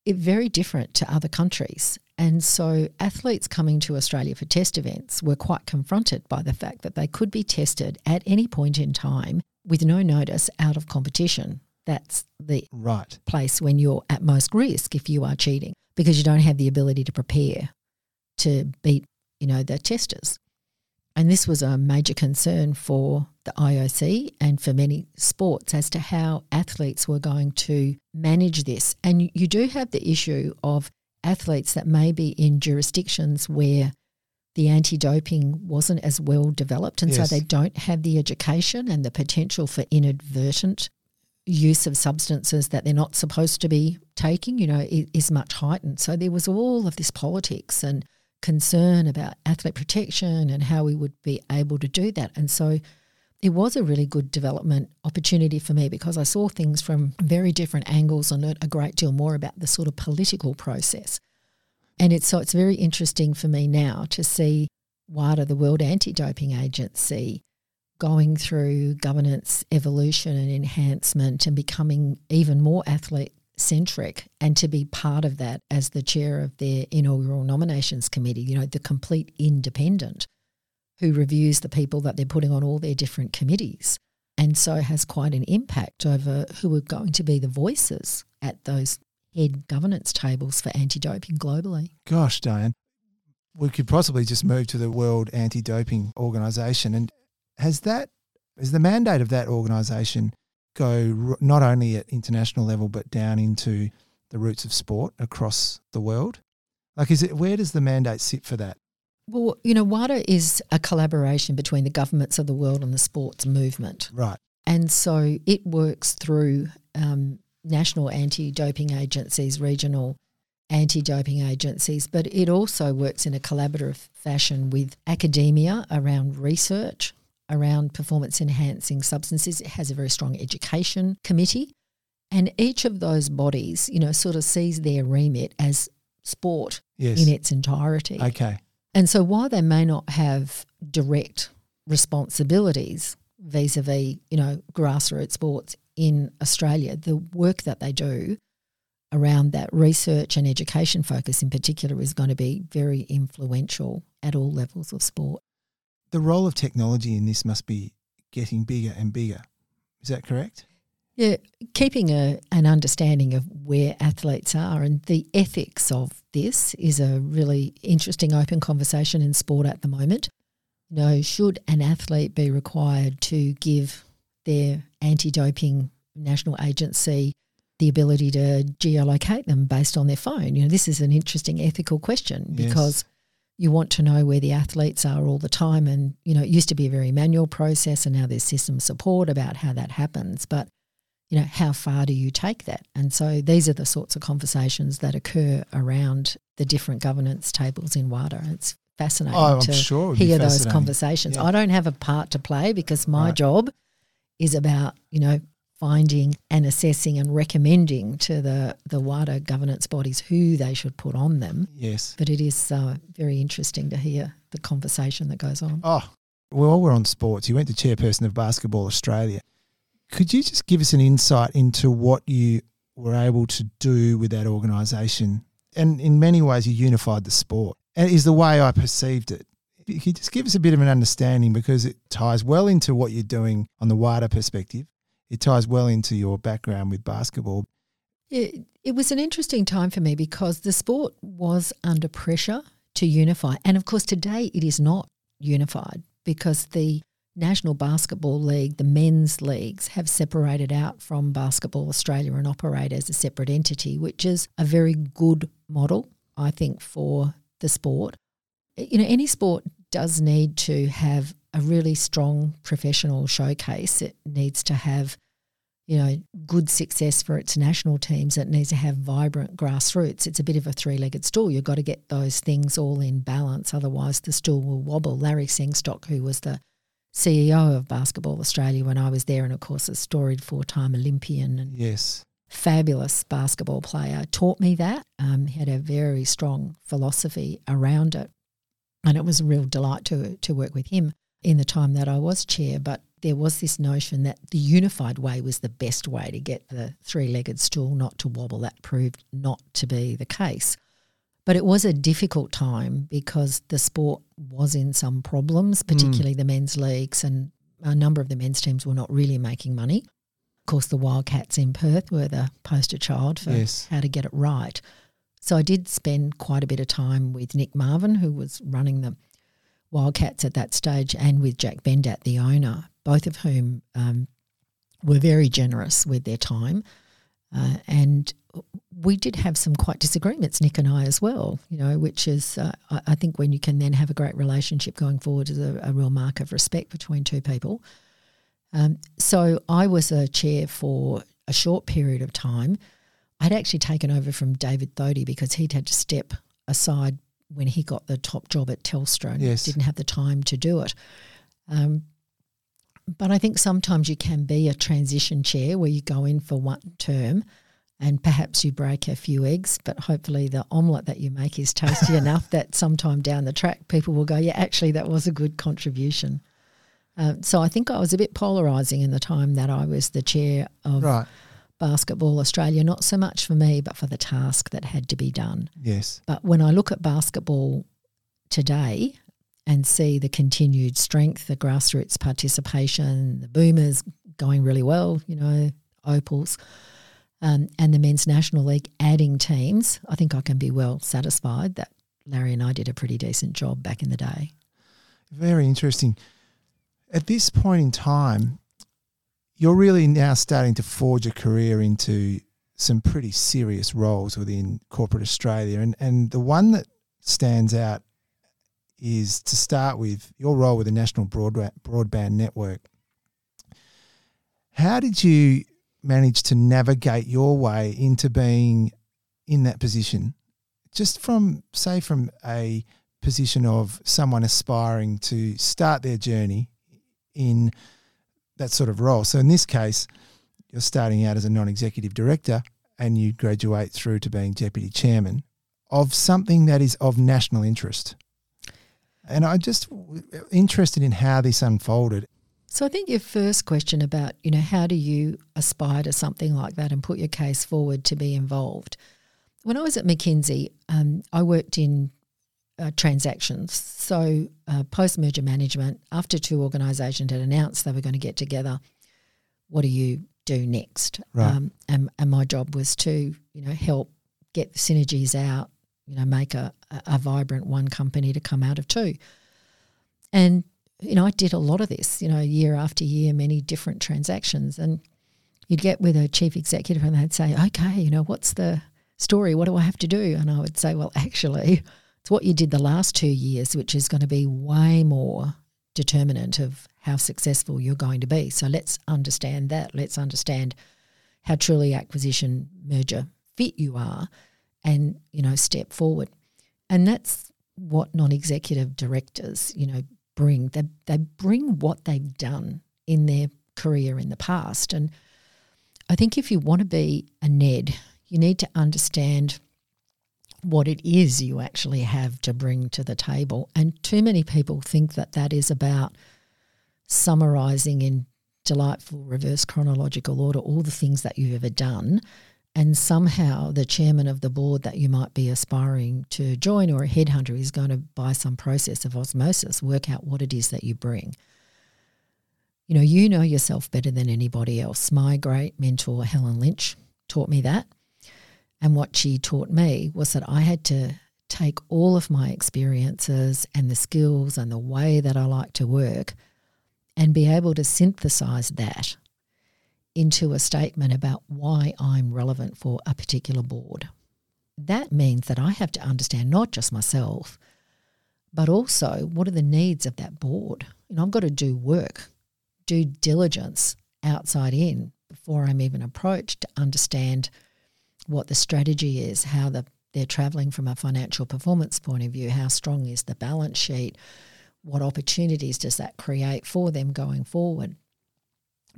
it very different to other countries. And so athletes coming to Australia for test events were quite confronted by the fact that they could be tested at any point in time with no notice out of competition. That's the Right. place when you're at most risk if you are cheating because you don't have the ability to prepare to beat, you know, the testers. And this was a major concern for the IOC and for many sports as to how athletes were going to manage this. And you- you do have the issue of athletes that may be in jurisdictions where the anti doping wasn't as well developed. And Yes. so they don't have the education and the potential for inadvertent use of substances that they're not supposed to be taking, you know, is much heightened. So there was all of this politics and concern about athlete protection and how we would be able to do that. And so it was a really good development opportunity for me because I saw things from very different angles and a great deal more about the sort of political process. And it's so it's very interesting for me now to see WADA, the World Anti-Doping Agency, going through governance evolution and enhancement and becoming even more athlete centric and to be part of that as the chair of their inaugural nominations committee, you know, the complete independent who reviews the people that they're putting on all their different committees. And so has quite an impact over who are going to be the voices at those head governance tables for anti-doping globally. Gosh, Diane, we could possibly just move to the World Anti-Doping Organization and has that is the mandate of that organization go not only at international level but down into the roots of sport across the world? Like, is it where does the mandate sit for that? Well, you know, WADA is a collaboration between the governments of the world and the sports movement. Right. And so it works through um, national anti doping agencies, regional anti doping agencies, but it also works in a collaborative fashion with academia around research, around performance enhancing substances. It has a very strong education committee. And each of those bodies, you know, sort of sees their remit as sport yes. in its entirety. Okay. And so while they may not have direct responsibilities vis-a-vis, you know, grassroots sports in Australia, the work that they do around that research and education focus in particular is going to be very influential at all levels of sport. The role of technology in this must be getting bigger and bigger. Is that correct? Yeah, keeping a, an understanding of where athletes are and the ethics of this is a really interesting open conversation in sport at the moment. You know, should an athlete be required to give their anti doping national agency the ability to geolocate them based on their phone? You know, this is an interesting ethical question Yes. because you want to know where the athletes are all the time. And, you know, it used to be a very manual process and now there's system support about how that happens. But you know, how far do you take that? And so these are the sorts of conversations that occur around the different governance tables in WADA. It's fascinating Oh, to sure hear those conversations. Yeah. I don't have a part to play because my Right. job is about, you know, finding and assessing and recommending to the, the WADA governance bodies who they should put on them. Yes. But it is uh, very interesting to hear the conversation that goes on. Oh, well, we're on sports, you went to chairperson of Basketball Australia. Could you just give us an insight into what you were able to do with that organisation? And in many ways, you unified the sport, and is the way I perceived it. Could you just give us a bit of an understanding because it ties well into what you're doing on the wider perspective. It ties well into your background with basketball. It, it was an interesting time for me because the sport was under pressure to unify. And of course, today it is not unified because the National Basketball League, the men's leagues, have separated out from Basketball Australia and operate as a separate entity, which is a very good model, I think, for the sport. You know, any sport does need to have a really strong professional showcase. It needs to have you know, good success for its national teams, it needs to have vibrant grassroots. It's a bit of a three legged stool. You've got to get those things all in balance, otherwise, the stool will wobble. Larry Sengstock, who was the CEO of Basketball Australia when I was there, and of course, a storied four time Olympian and Yes. fabulous basketball player, taught me that. Um, he had a very strong philosophy around it. And it was a real delight to, to work with him in the time that I was chair. But there was this notion that the unified way was the best way to get the three legged stool not to wobble. That proved not to be the case. But it was a difficult time because the sport was in some problems, hmm. particularly the men's leagues, and a number of the men's teams were not really making money. Of course, the Wildcats in Perth were the poster child for Yes. how to get it right. So I did spend quite a bit of time with Nick Marvin, who was running the Wildcats at that stage, and with Jack Bendat, the owner, both of whom um, were very generous with their time. Uh, and we did have some quite disagreements, Nick and I as well, you know, which is, uh, I, think, when you can then have a great relationship going forward is a, a real mark of respect between two people. Um, so I was a chair for a short period of time. I'd actually taken over from David Thodey because he'd had to step aside when he got the top job at Telstra and Yes. didn't have the time to do it. Um, but I think sometimes you can be a transition chair where you go in for one term and perhaps you break a few eggs, but hopefully the omelette that you make is tasty enough that sometime down the track people will go, yeah, actually, that was a good contribution. Um, so I think I was a bit polarising in the time that I was the chair of Right. Basketball Australia, not so much for me, but for the task that had to be done. Yes. But when I look at basketball today and see the continued strength, the grassroots participation, the boomers going really well, you know, Opals, um, and the men's national league adding teams, I think I can be well satisfied that Larry and I did a pretty decent job back in the day. Very interesting. At this point in time, you're really now starting to forge a career into some pretty serious roles within corporate Australia. And, and the one that stands out is to start with your role with the National Broadband, Network. How did you manage to navigate your way into being in that position? Just from, say, from a position of someone aspiring to start their journey in that sort of role. So in this case, you're starting out as a non-executive director and you graduate through to being deputy chairman of something that is of national interest. And I'm just interested in how this unfolded. So I think your first question about, you know, how do you aspire to something like that and put your case forward to be involved? When I was at McKinsey, um, I worked in uh, transactions. So uh, post merger management, after two organisations had announced they were going to get together, what do you do next? Right. Um, and, and my job was to, you know, help get the synergies out, you know, make a, a, a vibrant one company to come out of two. And you know, I did a lot of this, you know, year after year, many different transactions. And you'd get with a chief executive and they'd say, okay, you know, what's the story? What do I have to do? And I would say, well, actually, it's what you did the last two years, which is going to be way more determinant of how successful you're going to be. So let's understand that. Let's understand how truly acquisition merger fit you are and, you know, step forward. And that's what non-executive directors, you know, bring. They they bring what they've done in their career in the past. And I think if you want to be a NED, you need to understand what it is you actually have to bring to the table. And too many people think that that is about summarizing in delightful reverse chronological order all the things that you've ever done. And somehow the chairman of the board that you might be aspiring to join or a headhunter is going to, by some process of osmosis, work out what it is that you bring. You know, you know yourself better than anybody else. My great mentor, Helen Lynch, taught me that. And what she taught me was that I had to take all of my experiences and the skills and the way that I like to work and be able to synthesize that into a statement about why I'm relevant for a particular board. That means that I have to understand not just myself, but also what are the needs of that board. You know, I've got to do work, due diligence outside in before I'm even approached to understand what the strategy is, how the, they're travelling from a financial performance point of view, how strong is the balance sheet, what opportunities does that create for them going forward.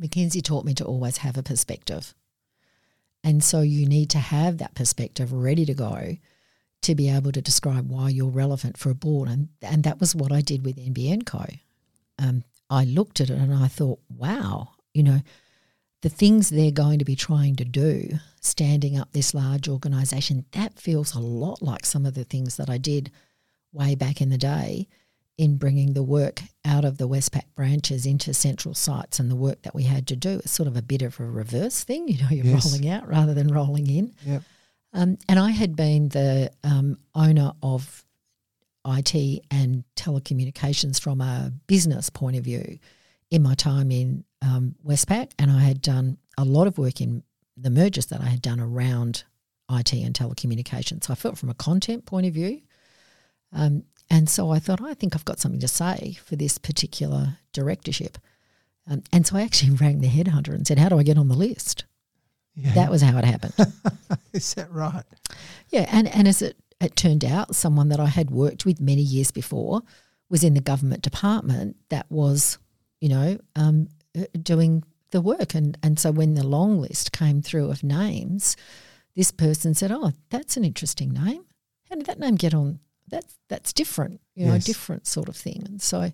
McKinsey taught me to always have a perspective. And so you need to have that perspective ready to go to be able to describe why you're relevant for a board. And, and that was what I did with NBN Co. Um, I looked at it and I thought, wow, you know, the things they're going to be trying to do, standing up this large organisation, that feels a lot like some of the things that I did way back in the day in bringing the work out of the Westpac branches into central sites and the work that we had to do. It's sort of a bit of a reverse thing, you know, you're Yes. rolling out rather than rolling in. Yep. Um, and I had been the um, owner of IT and telecommunications from a business point of view in my time in um, Westpac, and I had done a lot of work in the mergers that I had done around IT and telecommunications. So I felt from a content point of view. Um, and so I thought, I think I've got something to say for this particular directorship. Um, and so I actually rang the headhunter and said, How do I get on the list? Yeah. That was how it happened. is that right? Yeah, and, and as it it turned out someone that I had worked with many years before was in the government department that was, you know, um, doing the work. And, and so when the long list came through of names, this person said, Oh, that's an interesting name. How did that name get on? That's, that's different, you know, Yes. different sort of thing. And so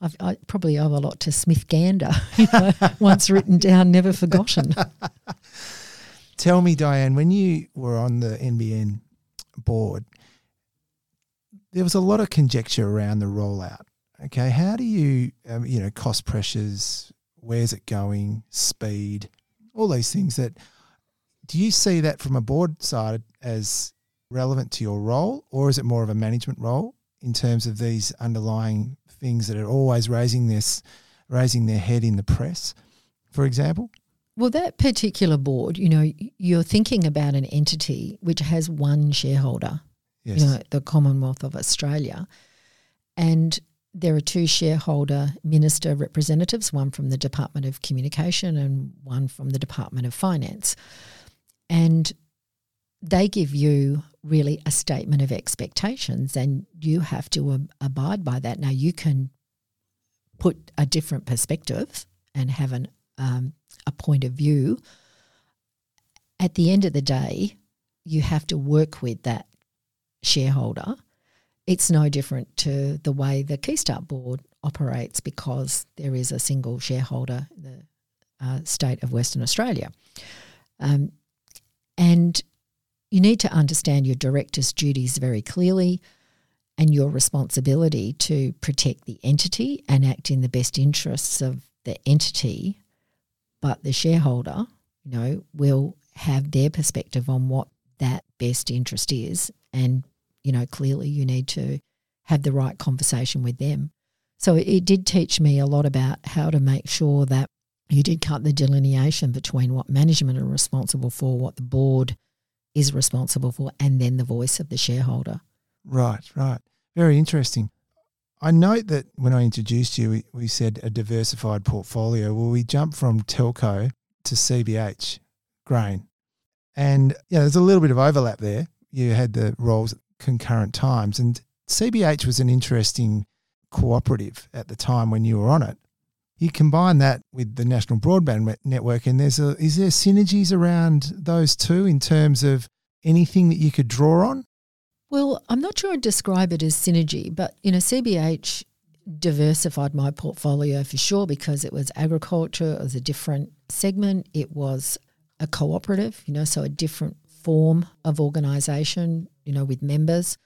I've, I probably owe a lot to Smith Gander, you know, once written down, never forgotten. Tell me, Diane, when you were on the NBN board, there was a lot of conjecture around the rollout. Okay, how do you, um, you know, cost pressures, where's it going, speed, all these things that, do you see that from a board side as relevant to your role, or is it more of a management role in terms of these underlying things that are always raising this, raising their head in the press, for example? Well, that particular board, you know, you're thinking about an entity which has one shareholder, Yes. you know, the Commonwealth of Australia. And there are two shareholder minister representatives, one from the Department of Communication and one from the Department of Finance. And they give you really a statement of expectations, and you have to ab- abide by that. Now, you can put a different perspective and have an um, a point of view. At the end of the day, you have to work with that shareholder. It's no different to the way the Keystart board operates because there is a single shareholder, the uh, state of Western Australia. Um, and you need to understand your director's duties very clearly and your responsibility to protect the entity and act in the best interests of the entity. But the shareholder, you know, will have their perspective on what that best interest is. And, you know, clearly you need to have the right conversation with them. So it did teach me a lot about how to make sure that you did cut the delineation between what management are responsible for, what the board is responsible for, and then the voice of the shareholder. Right, right. Very interesting. I note that when I introduced you, we, we said a diversified portfolio. Well, we jumped from telco to CBH grain. And yeah, there's a little bit of overlap there. You had the roles concurrent times. And CBH was an interesting cooperative at the time when you were on it. You combine that with the National Broadband Network, and there's a, is there synergies around those two in terms of anything that you could draw on? Well, I'm not sure I'd describe it as synergy, but you know, CBH diversified my portfolio for sure because it was agriculture, it was a different segment, it was a cooperative, you know, so a different form of organisation, you know, with members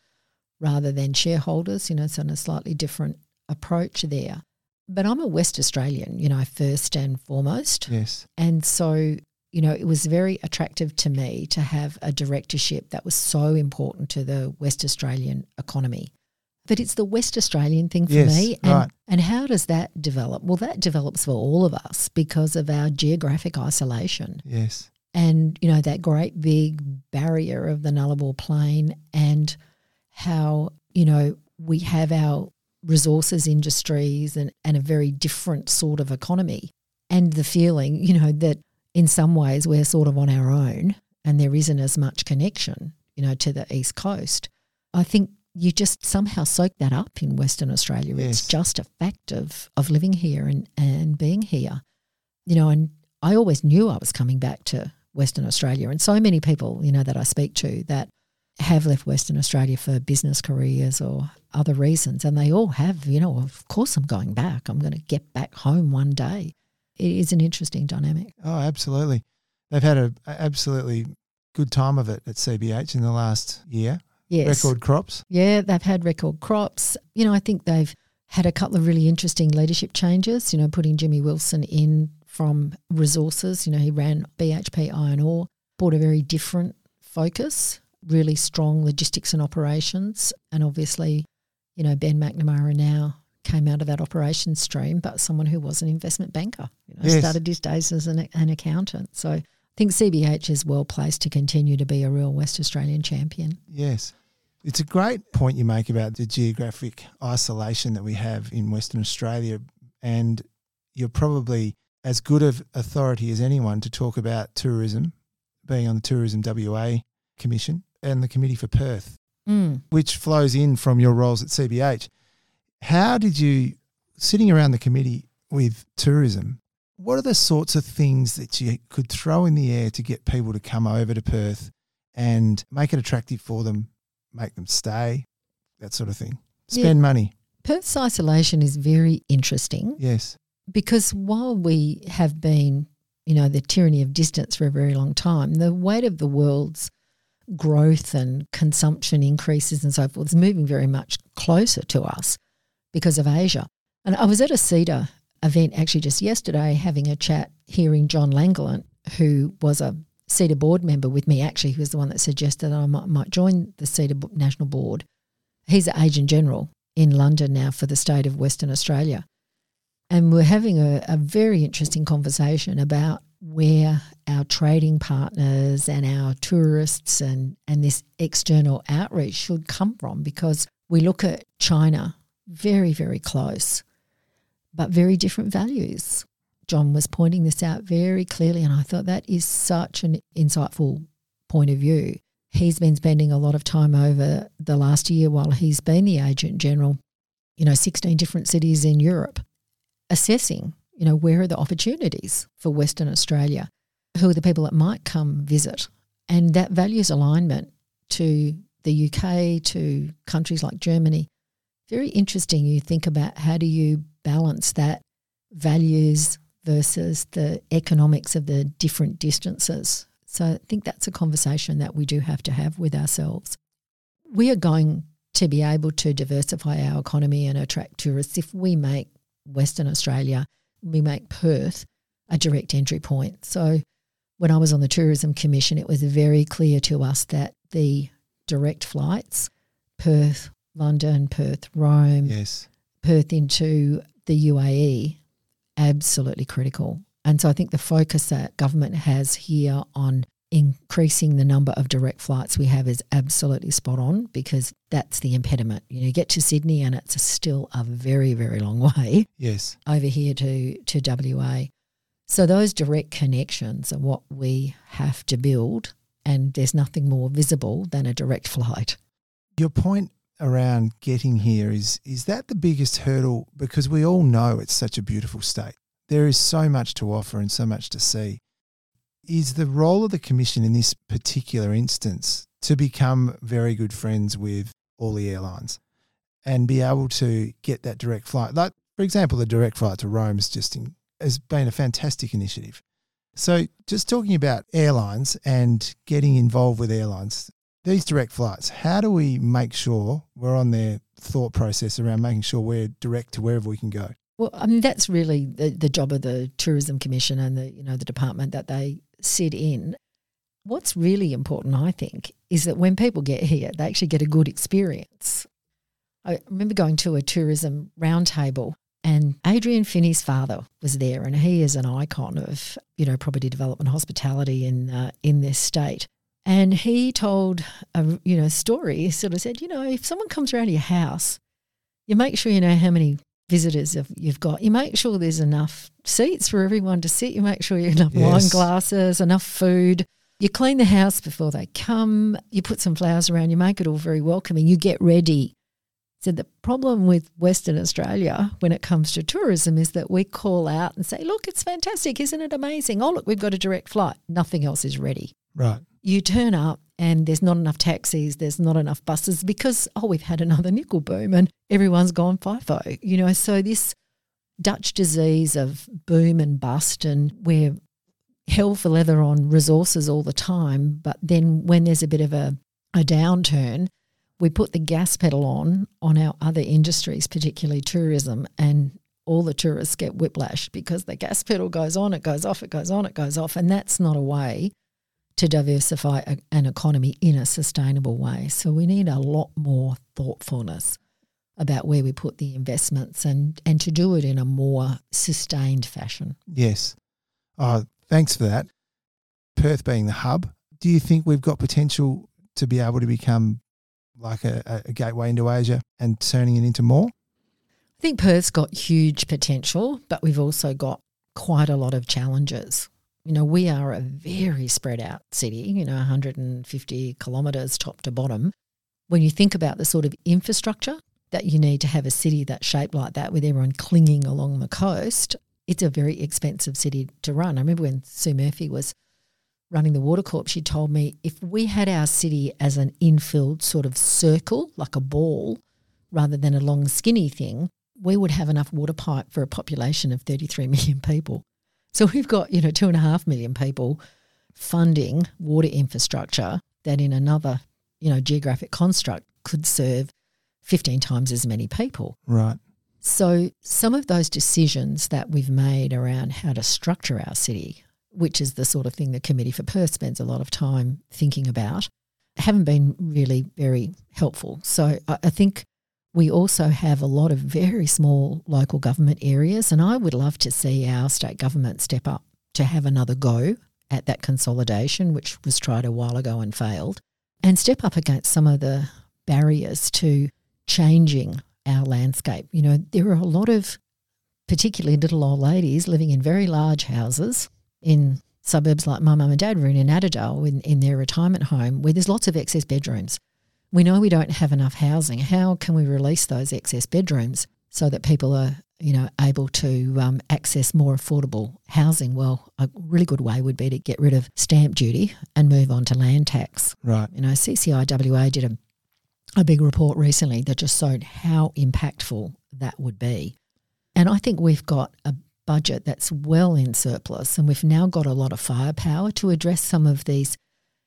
rather than shareholders, you know, so in a slightly different approach there. But I'm a West Australian, you know, first and foremost. Yes. And so, you know, it was very attractive to me to have a directorship that was so important to the West Australian economy. But it's the West Australian thing for Yes, me. And, right. and how does that develop? Well, that develops for all of us because of our geographic isolation Yes. And, you know, that great big barrier of the Nullarbor Plain and how, you know, we have our resources industries and, and a very different sort of economy. And the feeling, you know, that in some ways we're sort of on our own and there isn't as much connection, you know, to the East Coast. I think you just somehow soak that up in Western Australia. Yes. It's just a fact of, of living here and, and being here. You know, and I always knew I was coming back to Western Australia. And so many people, you know, that I speak to that have left Western Australia for business careers or other reasons. And they all have, you know, of course I'm going back. I'm going to get back home one day. It is an interesting dynamic. Oh, absolutely. They've had a, absolutely good time of it at CBH in the last year. Yes. Record crops. Yeah, they've had record crops. You know, I think they've had a couple of really interesting leadership changes, you know, putting Jimmy Wilson in from resources. You know, he ran BHP Iron Ore, brought a very different focus, really strong logistics and operations. And obviously, you know, Ben McNamara now came out of that operations stream, but someone who was an investment banker, you know, Yes. started his days as an, an accountant. So I think CBH is well placed to continue to be a real West Australian champion. Yes. It's a great point you make about the geographic isolation that we have in Western Australia. And you're probably as good of authority as anyone to talk about tourism, being on the Tourism WA Commission and the Committee for Perth. Mm. which flows in from your roles at CBH. How did you, sitting around the committee with tourism, what are the sorts of things that you could throw in the air to get people to come over to Perth and make it attractive for them, make them stay, that sort of thing? Yeah. Spend money. Perth's isolation is very interesting Yes. Because while we have been, you know, the tyranny of distance for a very long time, the weight of the world's growth and consumption increases and so forth is moving very much closer to us because of Asia. And I was at a CEDA event actually just yesterday having a chat, hearing John Langoulant, who was a CEDA board member with me, actually, who was the one that suggested that I might, might join the CEDA bo- National Board. He's the Agent General in London now for the state of Western Australia. And we're having a, a very interesting conversation about where our trading partners and our tourists and, and this external outreach should come from because we look at China very, very close, but very different values. John was pointing this out very clearly, and I thought that is such an insightful point of view. He's been spending a lot of time over the last year while he's been the agent general, you know, 16 different cities in Europe, assessing, you know, where are the opportunities for Western Australia? Who are the people that might come visit? And that values alignment to the UK, to countries like Germany. Very interesting. You think about how do you balance that values versus the economics of the different distances. So I think that's a conversation that we do have to have with ourselves. We are going to be able to diversify our economy and attract tourists if we make Western Australia, we make Perth a direct entry point. So when I was on the Tourism Commission, it was very clear to us that the direct flights, Perth, London, Perth, Rome, Yes. Perth into the UAE, absolutely critical. And so I think the focus that government has here on increasing the number of direct flights we have is absolutely spot on because that's the impediment. You know, you get to Sydney and it's still a very, very long way Yes. over here to, to WA. So those direct connections are what we have to build and there's nothing more visible than a direct flight. Your point around getting here is is that the biggest hurdle because we all know it's such a beautiful state. There is so much to offer and so much to see. Is the role of the commission in this particular instance to become very good friends with all the airlines and be able to get that direct flight? Like for example, the direct flight to Rome is just in, has been a fantastic initiative. So just talking about airlines and getting involved with airlines, these direct flights, how do we make sure we're on their thought process around making sure we're direct to wherever we can go? Well, I mean that's really the, the job of the Tourism Commission and the you know the department that they sit in. What's really important, I think, is that when people get here, they actually get a good experience. I remember going to a tourism roundtable, and Adrian Fini's father was there, and he is an icon of you know property development, hospitality in uh, in this state. And he told a you know story. Sort of said, you know, if someone comes around your house, you make sure you know how many visitors have, you've got. You make sure there's enough seats for everyone to sit. You make sure you have enough wine glasses, enough food. You clean the house before they come. You put some flowers around. You make it all very welcoming. You get ready. So the problem with Western Australia when it comes to tourism is that we call out and say, "Look, it's fantastic, isn't it amazing? Oh, look, we've got a direct flight. Nothing else is ready." Right. you turn up and there's not enough taxis, there's not enough buses because, oh, we've had another nickel boom and everyone's gone FIFO. You know, so this Dutch disease of boom and bust and we're hell for leather on resources all the time. But then when there's a bit of a, a downturn, we put the gas pedal on on our other industries, particularly tourism, and all the tourists get whiplash because the gas pedal goes on, it goes off, it goes on, it goes off. And that's not a way to diversify a, an economy in a sustainable way. So we need a lot more thoughtfulness about where we put the investments and, and to do it in a more sustained fashion. Yes. Oh, thanks for that. Perth being the hub, do you think we've got potential to be able to become like a, a- a gateway into Asia and turning it into more? I think Perth's got huge potential, but we've also got quite a lot of challenges. You know, we are a very spread out city, you know, 150 kilometres top to bottom. when you think about the sort of infrastructure that you need to have a city that's shaped like that with everyone clinging along the coast, it's a very expensive city to run. I remember when Sue Murphy was running the Water Corp, she told me if we had our city as an infilled sort of circle, like a ball, rather than a long skinny thing, we would have enough water pipe for a population of 33 million people. So we've got, you know, two and a half million people funding water infrastructure that in another, you know, geographic construct could serve 15 times as many people. Right. So some of those decisions that we've made around how to structure our city, which is the sort of thing the Committee for Perth spends a lot of time thinking about, haven't been really very helpful. So I, I think we also have a lot of very small local government areas, and I would love to see our state government step up to have another go at that consolidation, which was tried a while ago and failed, and step up against some of the barriers to changing our landscape. You know, there are a lot of particularly little old ladies living in very large houses in suburbs like my mum and dad were in in Attadale in, in their retirement home where there's lots of excess bedrooms. We know we don't have enough housing. How can we release those excess bedrooms so that people are, you know, able to um, access more affordable housing? Well, a really good way would be to get rid of stamp duty and move on to land tax. Right. You know, CCIWA did a a big report recently that just showed how impactful that would be. And I think we've got a budget that's well in surplus, and we've now got a lot of firepower to address some of these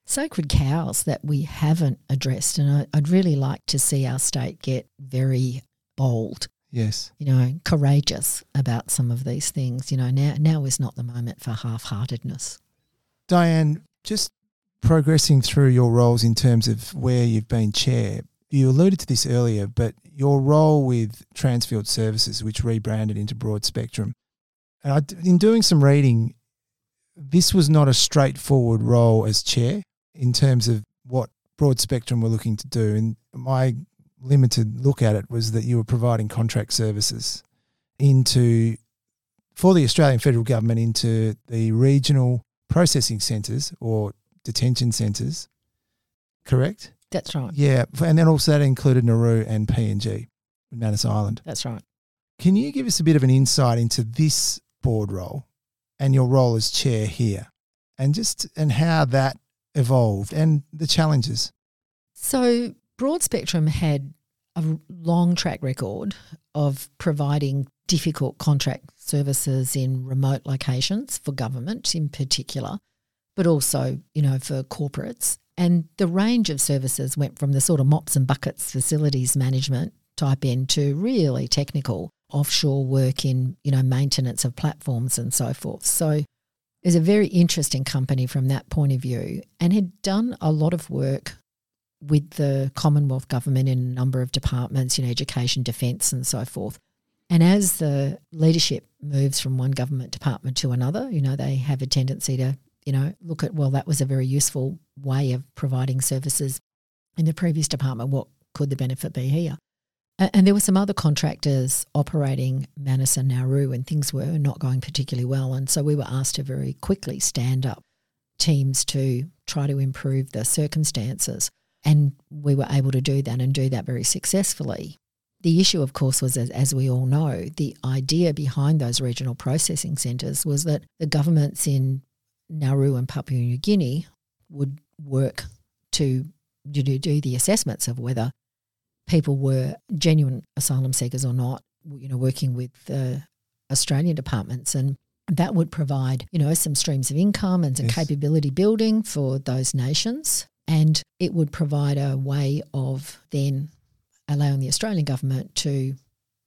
sacred cows that we haven't addressed. And I, would really like to see our state get very bold. Yes. You know, courageous about some of these things. You know, now now is not the moment for half heartedness. Diane, just progressing through your roles in terms of where you've been chair, you alluded to this earlier, but your role with Transfield Services, which rebranded into Broadspectrum, and I, in doing some reading, this was not a straightforward role as chair in terms of what Broadspectrum we're looking to do. And my limited look at it was that you were providing contract services into for the Australian federal government into the regional processing centres or detention centres. Correct? That's right. Yeah, and then also that included Nauru and PNG, Manus Island. That's right. Can you give us a bit of an insight into this board role and your role as chair here, and just and how that evolved and the challenges? So Broadspectrum had a long track record of providing difficult contract services in remote locations for government in particular, but also, you know, for corporates and the range of services went from the sort of mops and buckets facilities management type in to really technical offshore work in, you know, maintenance of platforms and so forth. So it's a very interesting company from that point of view and had done a lot of work with the Commonwealth government in a number of departments, you know, education, defence and so forth. And as the leadership moves from one government department to another, you know, they have a tendency to you know, look at, well, that was a very useful way of providing services in the previous department. What could the benefit be here? And there were some other contractors operating Manus and Nauru, and things were not going particularly well. And so we were asked to very quickly stand up teams to try to improve the circumstances. And we were able to do that and do that very successfully. The issue, of course, was as, as, we all know, the idea behind those regional processing centres was that the governments in Nauru and Papua New Guinea would work to, to do the assessments of whether people were genuine asylum seekers or not, you know, working with the Australian departments. And that would provide, you know, some streams of income and some yes. capability building for those nations. And it would provide a way of then allowing the Australian government to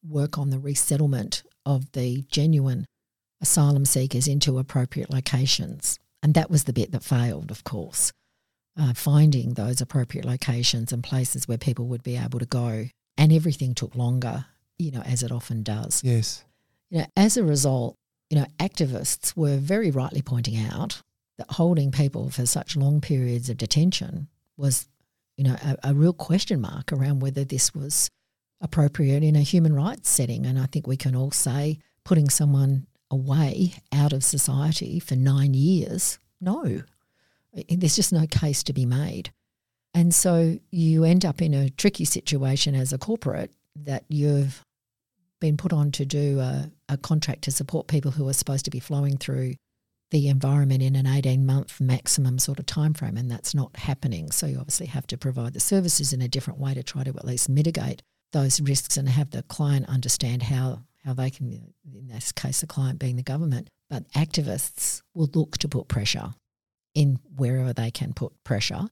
work on the resettlement of the genuine asylum seekers into appropriate locations. And that was the bit that failed, of course, uh, finding those appropriate locations and places where people would be able to go. And everything took longer, you know, as it often does. Yes. You know, as a result, you know, activists were very rightly pointing out that holding people for such long periods of detention was, you know, a, a real question mark around whether this was appropriate in a human rights setting. And I think we can all say putting someone away out of society for nine years, no. There's just no case to be made. And so you end up in a tricky situation as a corporate that you've been put on to do a, a contract to support people who are supposed to be flowing through the environment in an 18 month maximum sort of time frame and that's not happening. So you obviously have to provide the services in a different way to try to at least mitigate those risks and have the client understand how how they can in this case the client being the government. But activists will look to put pressure in wherever they can put pressure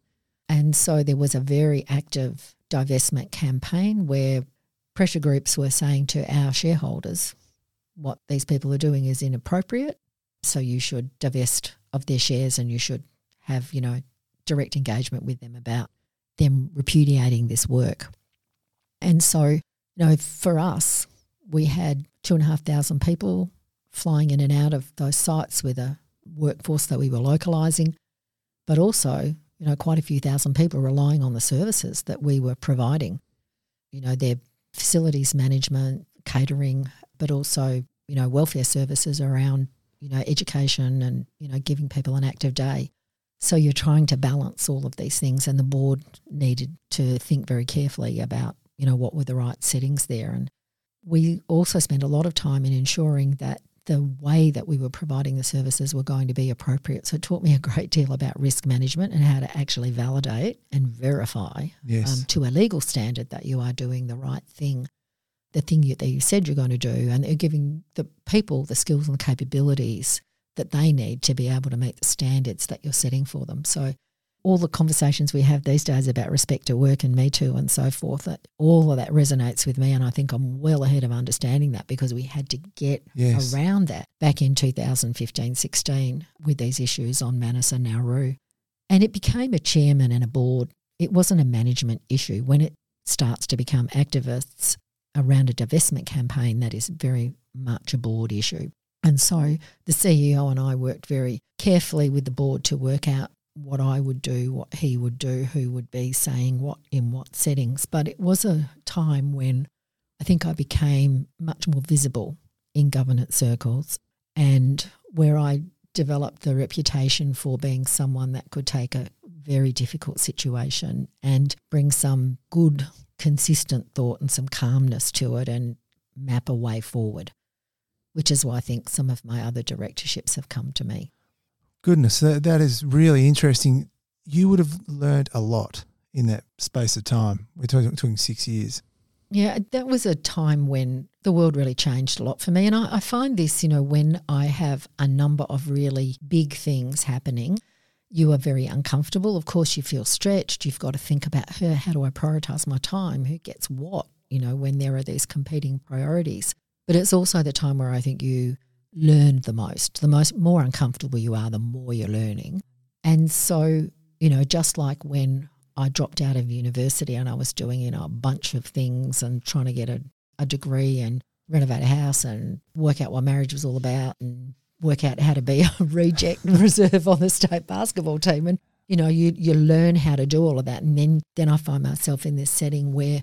and so there was a very active divestment campaign where pressure groups were saying to our shareholders what these people are doing is inappropriate so you should divest of their shares and you should have, you know, direct engagement with them about them repudiating this work. And so, you know, for us, we had two and a half thousand people flying in and out of those sites with a workforce that we were localising, but also, you know, quite a few thousand people relying on the services that we were providing. You know, their facilities management, catering, but also, you know, welfare services around you know, education and, you know, giving people an active day. So you're trying to balance all of these things and the board needed to think very carefully about, you know, what were the right settings there. And we also spent a lot of time in ensuring that the way that we were providing the services were going to be appropriate. So it taught me a great deal about risk management and how to actually validate and verify yes. um, to a legal standard that you are doing the right thing the thing you, that you said you're going to do, and they're giving the people the skills and the capabilities that they need to be able to meet the standards that you're setting for them. So, all the conversations we have these days about respect at work and Me Too and so forth, all of that resonates with me. And I think I'm well ahead of understanding that because we had to get yes. around that back in 2015 16 with these issues on Manus and Nauru. And it became a chairman and a board. It wasn't a management issue. When it starts to become activists around a divestment campaign that is very much a board issue. And so the CEO and I worked very carefully with the board to work out what I would do, what he would do, who would be saying what in what settings. But it was a time when I think I became much more visible in governance circles and where I developed the reputation for being someone that could take a very difficult situation and bring some good consistent thought and some calmness to it and map a way forward, which is why I think some of my other directorships have come to me. Goodness, that, that is really interesting. You would have learned a lot in that space of time. We're talking, talking six years. Yeah, that was a time when the world really changed a lot for me. And I, I, find this, you know, when I have a number of really big things happening, you are very uncomfortable. Of course, you feel stretched. You've got to think about her. How do I prioritize my time? Who gets what? You know, when there are these competing priorities. But it's also the time where I think you learn the most. The most more uncomfortable you are, the more you're learning. And so, you know, just like when I dropped out of university and I was doing, you know, a bunch of things and trying to get a, a degree and renovate a house and work out what marriage was all about and work out how to be a reject reserve on the state basketball team. And, you know, you, you learn how to do all of that. And then, then I find myself in this setting where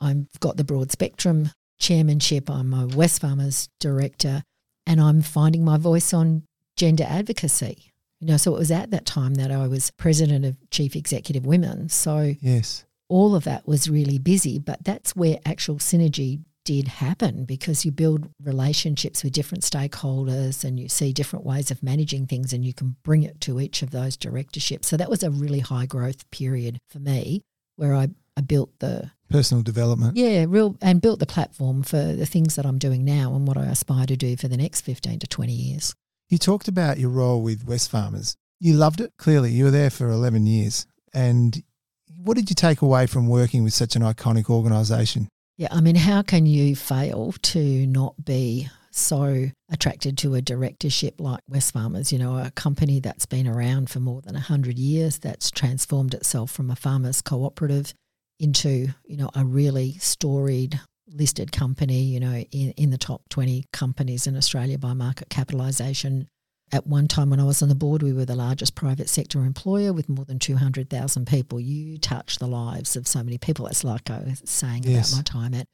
I've got the Broadspectrum chairmanship, I'm a Wesfarmers director, and I'm finding my voice on gender advocacy. You know, so it was at that time that I was president of Chief Executive Women. So yes, all of that was really busy, but that's where actual synergy did happen because you build relationships with different stakeholders and you see different ways of managing things and you can bring it to each of those directorships. So that was a really high growth period for me where I, I built the personal development. Yeah, real and built the platform for the things that I'm doing now and what I aspire to do for the next 15 to 20 years. You talked about your role with Wesfarmers. You loved it, clearly. You were there for 11 years. And what did you take away from working with such an iconic organisation? Yeah, I mean, how can you fail to not be so attracted to a directorship like Wesfarmers, you know, a company that's been around for more than 100 years, that's transformed itself from a farmers cooperative into, you know, a really storied listed company, you know, in, in the top 20 companies in Australia by market capitalisation, at one time when I was on the board, we were the largest private sector employer with more than 200,000 people. You touch the lives of so many people. It's like I was saying yes. about my time at,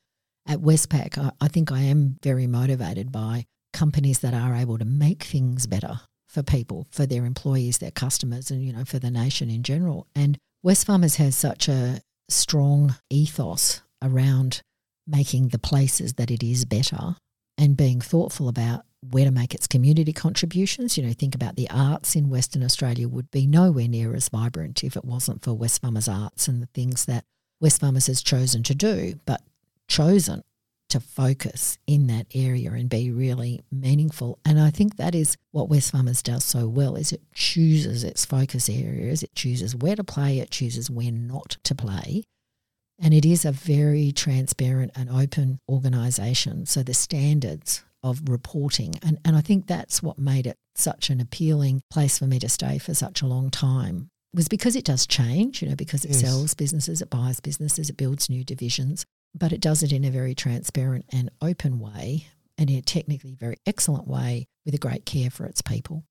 at Westpac. I, I think I am very motivated by companies that are able to make things better for people, for their employees, their customers, and, you know, for the nation in general. And Wesfarmers has such a strong ethos around making the places that it is better and being thoughtful about where to make its community contributions. You know, think about the arts in Western Australia would be nowhere near as vibrant if it wasn't for Wesfarmers Arts and the things that Wesfarmers has chosen to do, but chosen to focus in that area and be really meaningful. And I think that is what Wesfarmers does so well is it chooses its focus areas, it chooses where to play, it chooses where not to play. And it is a very transparent and open organisation. So the standards of reporting. And, and I think that's what made it such an appealing place for me to stay for such a long time was because it does change, you know, because it yes. sells businesses, it buys businesses, it builds new divisions, but it does it in a very transparent and open way and in a technically very excellent way with a great care for its people.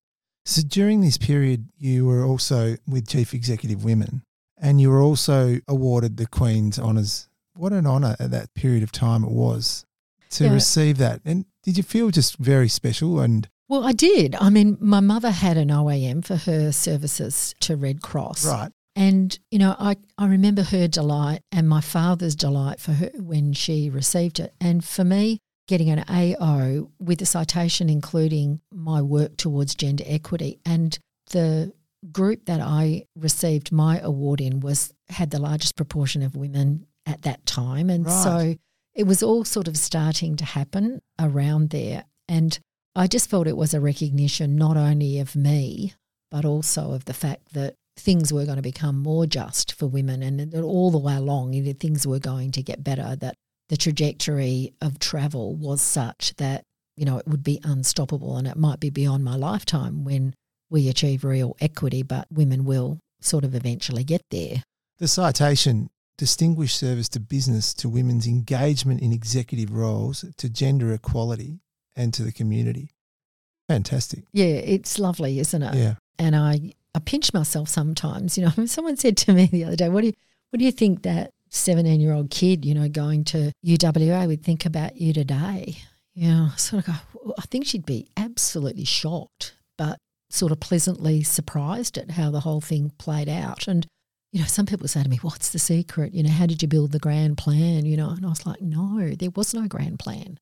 So during this period, you were also with Chief Executive Women and you were also awarded the Queen's Honours. What an honour at that period of time it was to yeah. receive that. And did you feel just very special and well, I did. I mean, my mother had an OAM for her services to Red Cross. Right. And, you know, I, I remember her delight and my father's delight for her when she received it. And for me, getting an AO with a citation including my work towards gender equity and the group that I received my award in was had the largest proportion of women at that time. And right. so it was all sort of starting to happen around there. And I just felt it was a recognition not only of me, but also of the fact that things were going to become more just for women and that all the way along you know, things were going to get better, that the trajectory of travel was such that, you know, it would be unstoppable and it might be beyond my lifetime when we achieve real equity, but women will sort of eventually get there. The citation distinguished service to business, to women's engagement in executive roles, to gender equality, and to the community. Fantastic. Yeah, it's lovely, isn't it? Yeah. And I, I pinch myself sometimes. You know, someone said to me the other day, "What do you, what do you think that seventeen-year-old kid, you know, going to UWA would think about you today?" You know, sort of go. I think she'd be absolutely shocked, but sort of pleasantly surprised at how the whole thing played out. And you know, some people say to me, What's the secret? You know, how did you build the grand plan? You know, and I was like, No, there was no grand plan.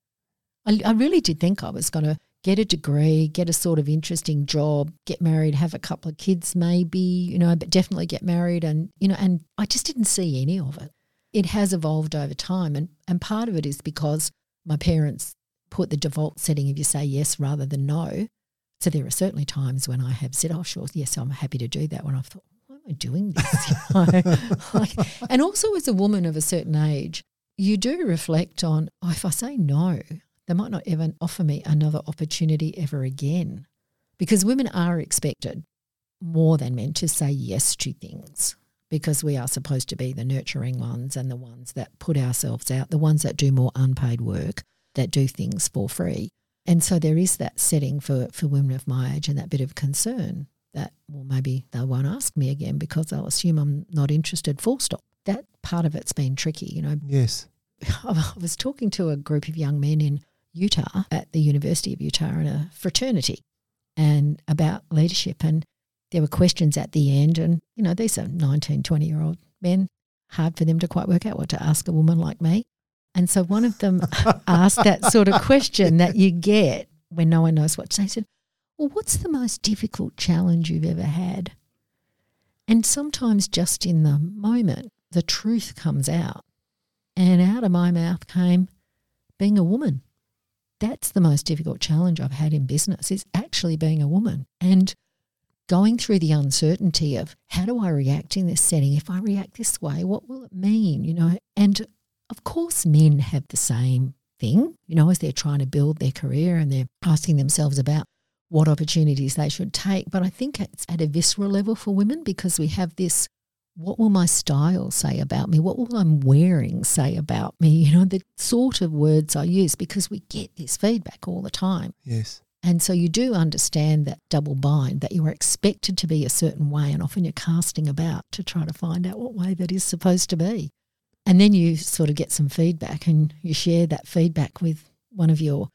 I, I really did think I was going to get a degree, get a sort of interesting job, get married, have a couple of kids, maybe, you know, but definitely get married. And, you know, and I just didn't see any of it. It has evolved over time. And, and part of it is because my parents put the default setting if you say yes rather than no. So there are certainly times when I have said, oh, sure, yes, I'm happy to do that. When I've thought, why am I doing this? like, and also, as a woman of a certain age, you do reflect on oh, if I say no, they might not even offer me another opportunity ever again. Because women are expected more than men to say yes to things because we are supposed to be the nurturing ones and the ones that put ourselves out, the ones that do more unpaid work, that do things for free. And so there is that setting for, for women of my age and that bit of concern that, well, maybe they won't ask me again because they'll assume I'm not interested, full stop. That part of it's been tricky, you know. Yes. I was talking to a group of young men in Utah at the University of Utah in a fraternity and about leadership. And there were questions at the end. And, you know, these are 19, 20 year old men, hard for them to quite work out what to ask a woman like me. And so one of them asked that sort of question that you get when no one knows what to say. He said, well, what's the most difficult challenge you've ever had? And sometimes just in the moment, the truth comes out. And out of my mouth came being a woman. That's the most difficult challenge I've had in business is actually being a woman and going through the uncertainty of how do I react in this setting? If I react this way, what will it mean? You know, and of course men have the same thing, you know, as they're trying to build their career and they're asking themselves about what opportunities they should take. But I think it's at a visceral level for women because we have this what will my style say about me? What will I'm wearing say about me? You know, the sort of words I use because we get this feedback all the time. Yes. And so you do understand that double bind, that you are expected to be a certain way, and often you're casting about to try to find out what way that is supposed to be. And then you sort of get some feedback and you share that feedback with one of your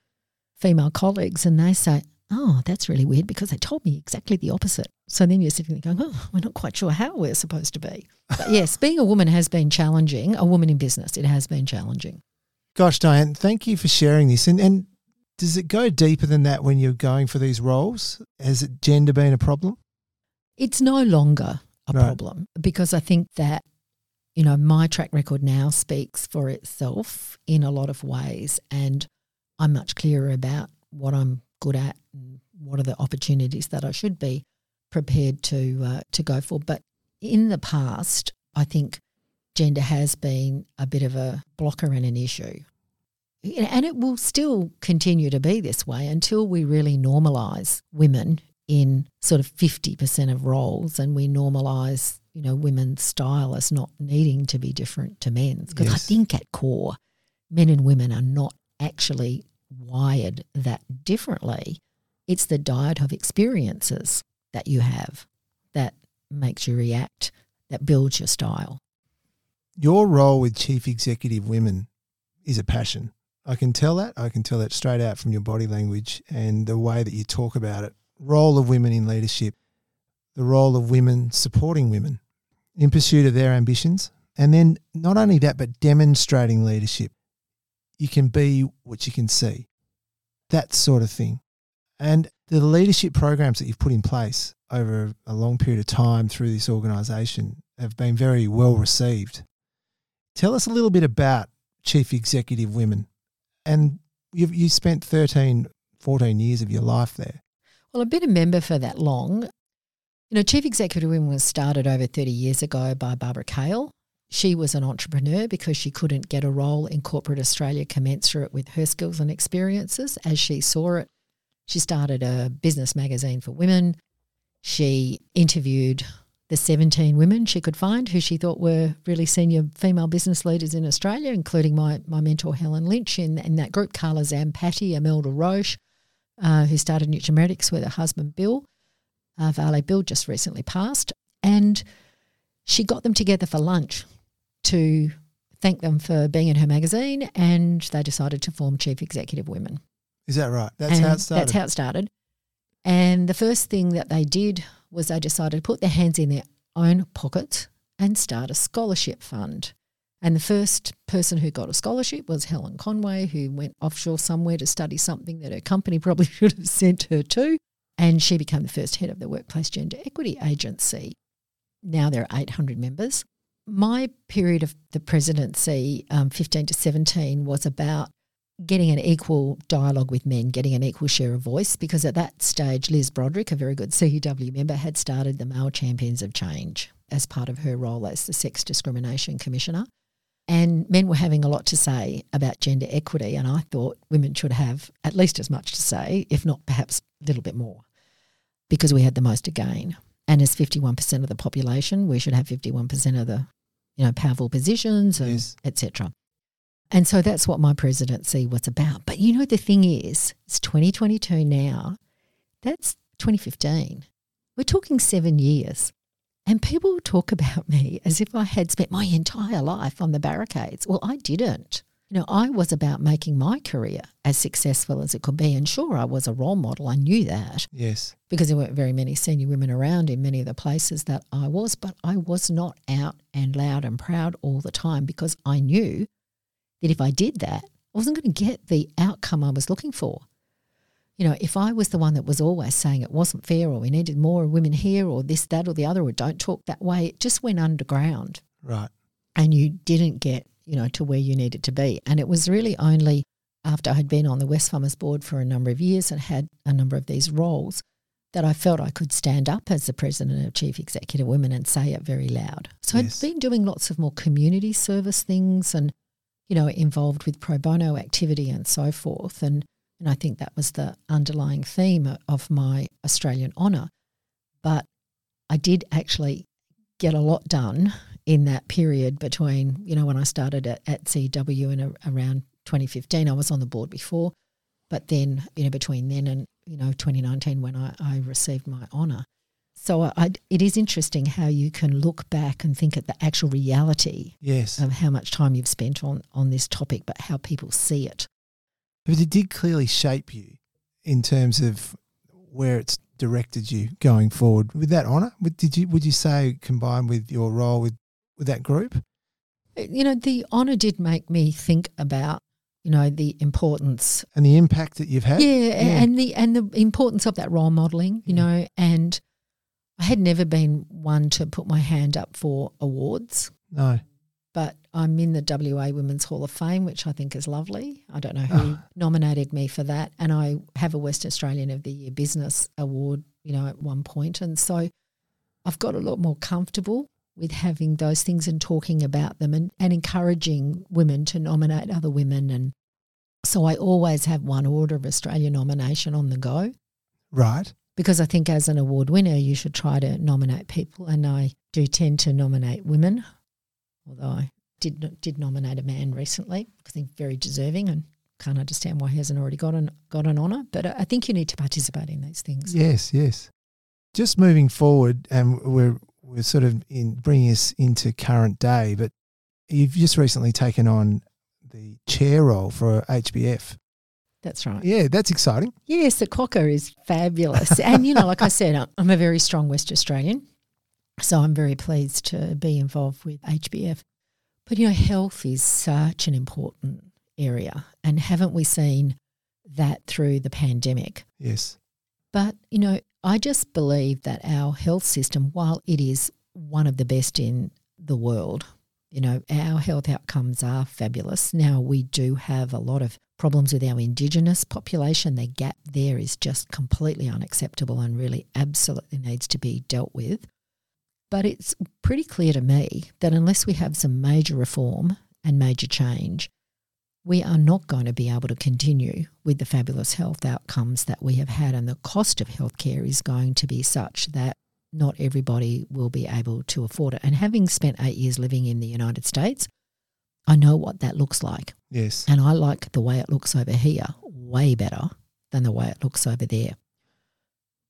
female colleagues, and they say, oh, that's really weird because they told me exactly the opposite. So then you're sitting there going, oh, we're not quite sure how we're supposed to be. But yes, being a woman has been challenging. A woman in business, it has been challenging. Gosh, Diane, thank you for sharing this. And, and does it go deeper than that when you're going for these roles? Has it gender been a problem? It's no longer a Right. problem because I think that, you know, my track record now speaks for itself in a lot of ways. And I'm much clearer about what I'm good at and what are the opportunities that I should be prepared to uh, to go for. But in the past, I think gender has been a bit of a blocker and an issue. And it will still continue to be this way until we really normalise women in sort of 50% of roles and we normalise, you know, women's style as not needing to be different to men's. Because I think at core, men and women are not actually wired that differently. It's the diet of experiences that you have that makes you react, that builds your style. Your role with Chief Executive Women is a passion. I can tell that. I can tell that straight out from your body language and the way that you talk about it. Role of women in leadership, the role of women supporting women in pursuit of their ambitions. And then not only that, but demonstrating leadership. You can be what you can see, that sort of thing. And the leadership programs that you've put in place over a long period of time through this organisation have been very well received. Tell us a little bit about Chief Executive Women. And you've, you spent 13, 14 years of your life there. Well, I've been a member for that long. You know, Chief Executive Women was started over 30 years ago by Barbara Cail. She was an entrepreneur because she couldn't get a role in corporate Australia commensurate with her skills and experiences as she saw it. She started a business magazine for women. She interviewed the 17 women she could find who she thought were really senior female business leaders in Australia, including my, my mentor Helen Lynch in, in that group, Carla Zampatti, Imelda Roche, uh, who started Nutri-Metics with her husband Bill. Uh, Vale Bill just recently passed. And she got them together for lunch to thank them for being in her magazine, and they decided to form Chief Executive Women. Is that right? That's And how it started. That's how it started. And the first thing that they did was they decided to put their hands in their own pockets and start a scholarship fund. And the first person who got a scholarship was Helen Conway, who went offshore somewhere to study something that her company probably should have sent her to. And she became the first head of the Workplace Gender Equity Agency. Now there are 800 members. My period of the presidency, um, 15 to 17, was about getting an equal dialogue with men, getting an equal share of voice, because at that stage, Liz Broderick, a very good CEW member, had started the Male Champions of Change as part of her role as the Sex Discrimination Commissioner. And men were having a lot to say about gender equity, and I thought women should have at least as much to say, if not perhaps a little bit more, because we had the most to gain. And as 51% of the population, we should have 51% of the, you know, powerful positions and Yes. etc. And so that's what my presidency was about. But you know, the thing is, it's 2022 now. That's 2015. We're talking seven years. And people talk about me as if I had spent my entire life on the barricades. Well, I didn't. You know, I was about making my career as successful as it could be. And sure, I was a role model. I knew that yes. because there weren't very many senior women around in many of the places that I was, but I was not out and loud and proud all the time because I knew that if I did that, I wasn't going to get the outcome I was looking for. You know, if I was the one that was always saying it wasn't fair or we needed more women here or this, that, or the other, or don't talk that way, it just went underground Right. and you didn't get, you know, to where you needed to be. And it was really only after I had been on the Wesfarmers board for a number of years and had a number of these roles that I felt I could stand up as the president of Chief Executive Women and say it very loud. So Yes. I'd been doing lots of more community service things and, you know, involved with pro bono activity and so forth. And and I think that was the underlying theme of my Australian honour. But I did actually get a lot done in that period between, you know, when I started at, at CW in a, around 2015. I was on the board before, but then, you know, between then and, you know, 2019 when I, I received my honour. So I, it is interesting how you can look back and think at the actual reality Yes. of how much time you've spent on, on this topic, but how people see it. But it did clearly shape you in terms of where it's directed you going forward with that honour? Did you would you say combined with your role with with that group? You know, the honour did make me think about you know the importance and the impact that you've had. Yeah, yeah. and the and the importance of that role modelling. You yeah. know, and I had never been one to put my hand up for awards. No. But I'm in the WA Women's Hall of Fame, which I think is lovely. I don't know who oh. nominated me for that. And I have a West Australian of the Year Business Award, you know, at one point. And so I've got a lot more comfortable with having those things and talking about them and, and encouraging women to nominate other women. And so I always have one Order of Australia nomination on the go. Right. Because I think as an award winner, you should try to nominate people. And I do tend to nominate women although I did did nominate a man recently I think very deserving and can't understand why he hasn't already got an got an honour. But I think you need to participate in these things. Yes, yes. Just moving forward, and we're we're sort of in bringing us into current day, but you've just recently taken on the chair role for HBF. That's right. Yeah, that's exciting. Yes, the Cocker is fabulous. and, you know, like I said, I'm a very strong West Australian. So I'm very pleased to be involved with HBF. But, you know, health is such an important area. And haven't we seen that through the pandemic? Yes. But, you know, I just believe that our health system, while it is one of the best in the world, you know, our health outcomes are fabulous. Now, we do have a lot of problems with our Indigenous population. The gap there is just completely unacceptable and really absolutely needs to be dealt with. But it's pretty clear to me that unless we have some major reform and major change, we are not going to be able to continue with the fabulous health outcomes that we have had. And the cost of healthcare is going to be such that not everybody will be able to afford it. And having spent eight years living in the United States, I know what that looks like. Yes. And I like the way it looks over here way better than the way it looks over there.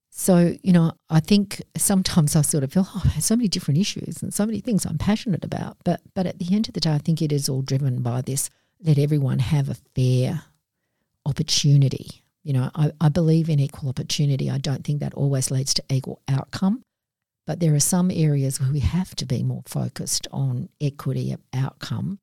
So, you know, I think sometimes I sort of feel, oh, I have so many different issues and so many things I'm passionate about. But but at the end of the day, I think it is all driven by this let everyone have a fair opportunity. You know, I, I believe in equal opportunity. I don't think that always leads to equal outcome. But there are some areas where we have to be more focused on equity of outcome.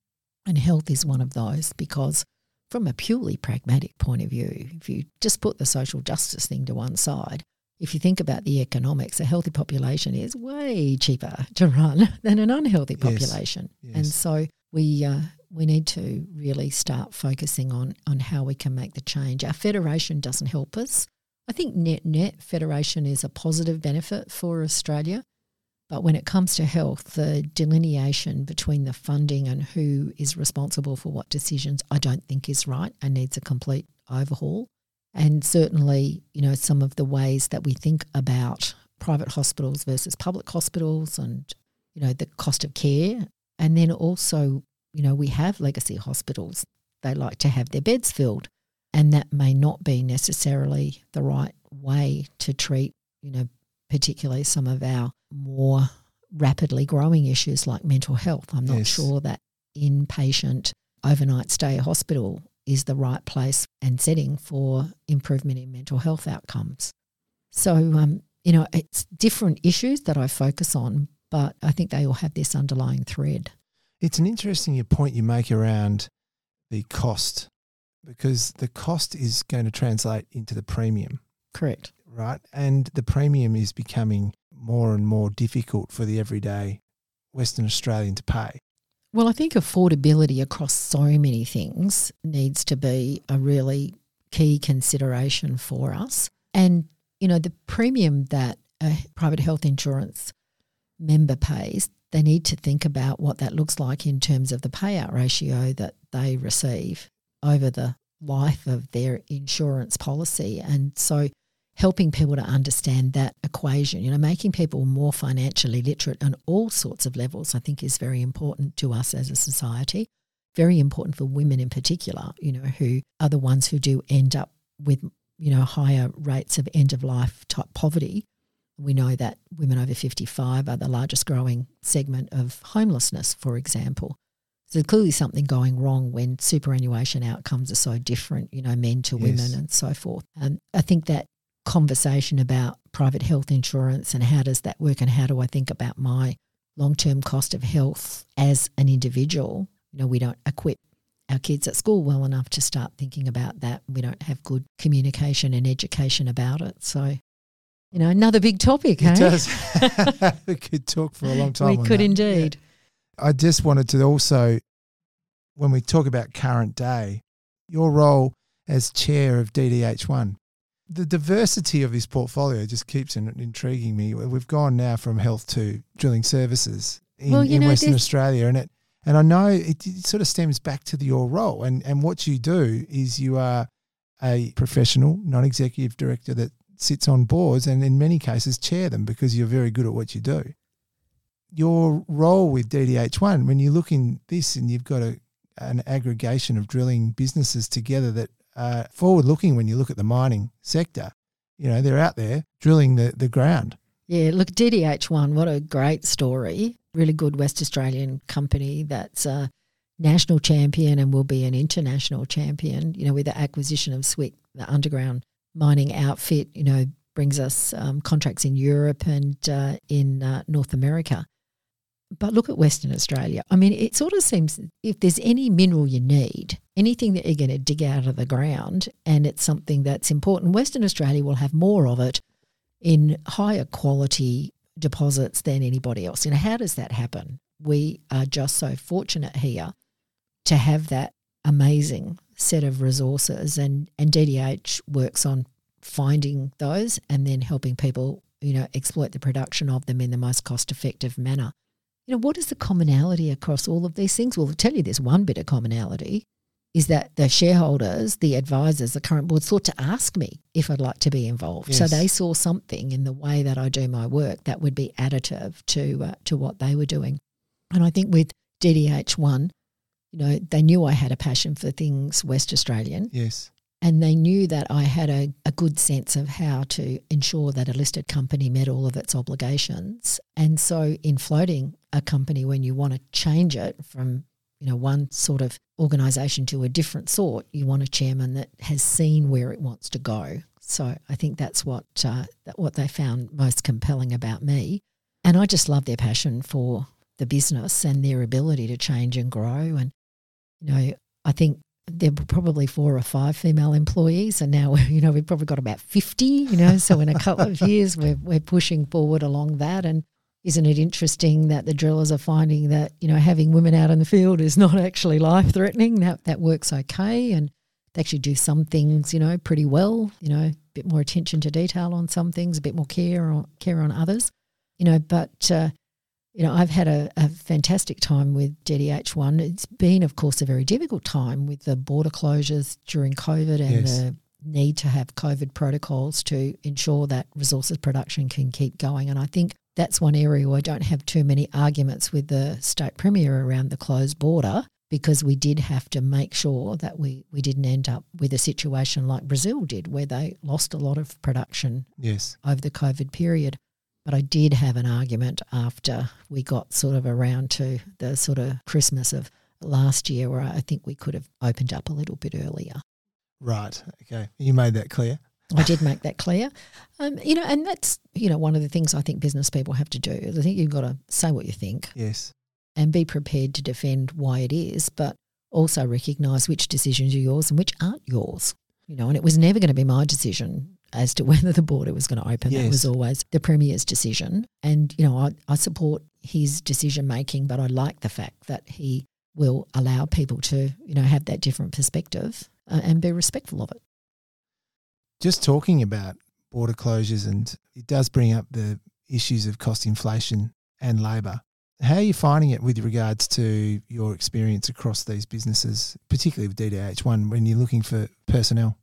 And health is one of those because from a purely pragmatic point of view, if you just put the social justice thing to one side, if you think about the economics, a healthy population is way cheaper to run than an unhealthy population. Yes, yes. And so we uh, we need to really start focusing on on how we can make the change. Our federation doesn't help us. I think net net federation is a positive benefit for Australia. But when it comes to health, the delineation between the funding and who is responsible for what decisions, I don't think is right and needs a complete overhaul. And certainly, you know, some of the ways that we think about private hospitals versus public hospitals and, you know, the cost of care. And then also, you know, we have legacy hospitals. They like to have their beds filled. And that may not be necessarily the right way to treat, you know, particularly some of our more rapidly growing issues like mental health. I'm not yes. sure that inpatient overnight stay hospital is the right place and setting for improvement in mental health outcomes. So, um, you know, it's different issues that I focus on, but I think they all have this underlying thread. It's an interesting point you make around the cost because the cost is going to translate into the premium. Correct. Right. And the premium is becoming more and more difficult for the everyday Western Australian to pay. Well, I think affordability across so many things needs to be a really key consideration for us. And, you know, the premium that a private health insurance member pays, they need to think about what that looks like in terms of the payout ratio that they receive over the life of their insurance policy. And so helping people to understand that equation, you know, making people more financially literate on all sorts of levels, I think is very important to us as a society. Very important for women in particular, you know, who are the ones who do end up with, you know, higher rates of end of life type poverty. We know that women over 55 are the largest growing segment of homelessness, for example. So clearly something going wrong when superannuation outcomes are so different, you know, men to women and so forth. And I think that conversation about private health insurance and how does that work and how do I think about my long term cost of health as an individual. You know, we don't equip our kids at school well enough to start thinking about that. We don't have good communication and education about it. So, you know, another big topic, It hey? does. we could talk for a long time. we could that. indeed. I just wanted to also, when we talk about current day, your role as chair of DDH1, the diversity of this portfolio just keeps in, intriguing me. We've gone now from health to drilling services in, Well, in know, Western Australia, and it and I know it, it sort of stems back to the, your role and and what you do is you are a professional non-executive director that sits on boards and in many cases chair them because you're very good at what you do your role with DDH1, when you look in this and you've got a, an aggregation of drilling businesses together that are forward looking when you look at the mining sector, you know, they're out there drilling the, the ground. Yeah, look, DDH1, what a great story. Really good West Australian company that's a national champion and will be an international champion. You know, with the acquisition of Swick, the underground mining outfit, you know, brings us um, contracts in Europe and uh, in uh, North America. But look at Western Australia. I mean, it sort of seems if there's any mineral you need, anything that you're going to dig out of the ground, and it's something that's important, Western Australia will have more of it in higher quality deposits than anybody else. You know, how does that happen? We are just so fortunate here to have that amazing set of resources and, and DDH works on finding those and then helping people, you know, exploit the production of them in the most cost effective manner. You know, what is the commonality across all of these things? Well, I'll tell you there's one bit of commonality is that the shareholders, the advisors, the current board sought to ask me if I'd like to be involved. So they saw something in the way that I do my work that would be additive to uh, to what they were doing. And I think with DDH1, you know, they knew I had a passion for things West Australian Yes. and they knew that I had a, a good sense of how to ensure that a listed company met all of its obligations. And so, in floating a company, when you want to change it from you know one sort of organisation to a different sort, you want a chairman that has seen where it wants to go. So I think that's what uh, that what they found most compelling about me, and I just love their passion for the business and their ability to change and grow. And you know, I think there were probably four or five female employees, and now you know we've probably got about fifty. You know, so in a couple of years we're we're pushing forward along that. And isn't it interesting that the drillers are finding that you know having women out in the field is not actually life threatening? That that works okay, and they actually do some things you know pretty well. You know, a bit more attention to detail on some things, a bit more care on care on others. You know, but uh, you know, I've had a, a fantastic time with DDH1. It's been, of course, a very difficult time with the border closures during COVID and Yes. the need to have COVID protocols to ensure that resources production can keep going. And I think that's one area where I don't have too many arguments with the state premier around the closed border because we did have to make sure that we, we didn't end up with a situation like Brazil did, where they lost a lot of production Yes. over the COVID period. But I did have an argument after we got sort of around to the sort of Christmas of last year where I think we could have opened up a little bit earlier. Right. Okay. You made that clear. I did make that clear. Um, you know, and that's, you know, one of the things I think business people have to do. is I think you've got to say what you think Yes. and be prepared to defend why it is, but also recognise which decisions are yours and which aren't yours. You know, and it was never going to be my decision as to whether the border was going to open. That was always the Premier's decision. And, you know, I, I support his decision making, but I like the fact that he will allow people to, you know, have that different perspective uh, and be respectful of it. Just talking about border closures, and it does bring up the issues of cost inflation and labour. How are you finding it with regards to your experience across these businesses, particularly with DDH1, when you're looking for personnel?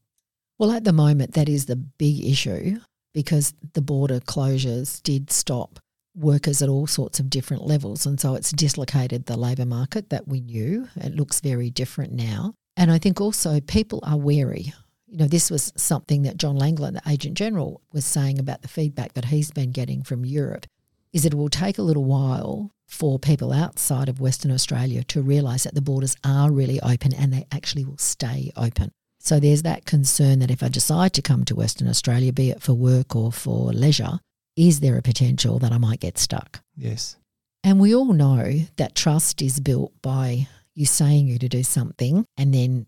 Well, at the moment, that is the big issue because the border closures did stop workers at all sorts of different levels. And so it's dislocated the labour market that we knew. It looks very different now. And I think also people are wary. You know, this was something that John Langoulant, the Agent General, was saying about the feedback that he's been getting from Europe is it will take a little while for people outside of Western Australia to realise that the borders are really open and they actually will stay open. So there's that concern that if I decide to come to Western Australia, be it for work or for leisure, is there a potential that I might get stuck? Yes. And we all know that trust is built by you saying you to do something and then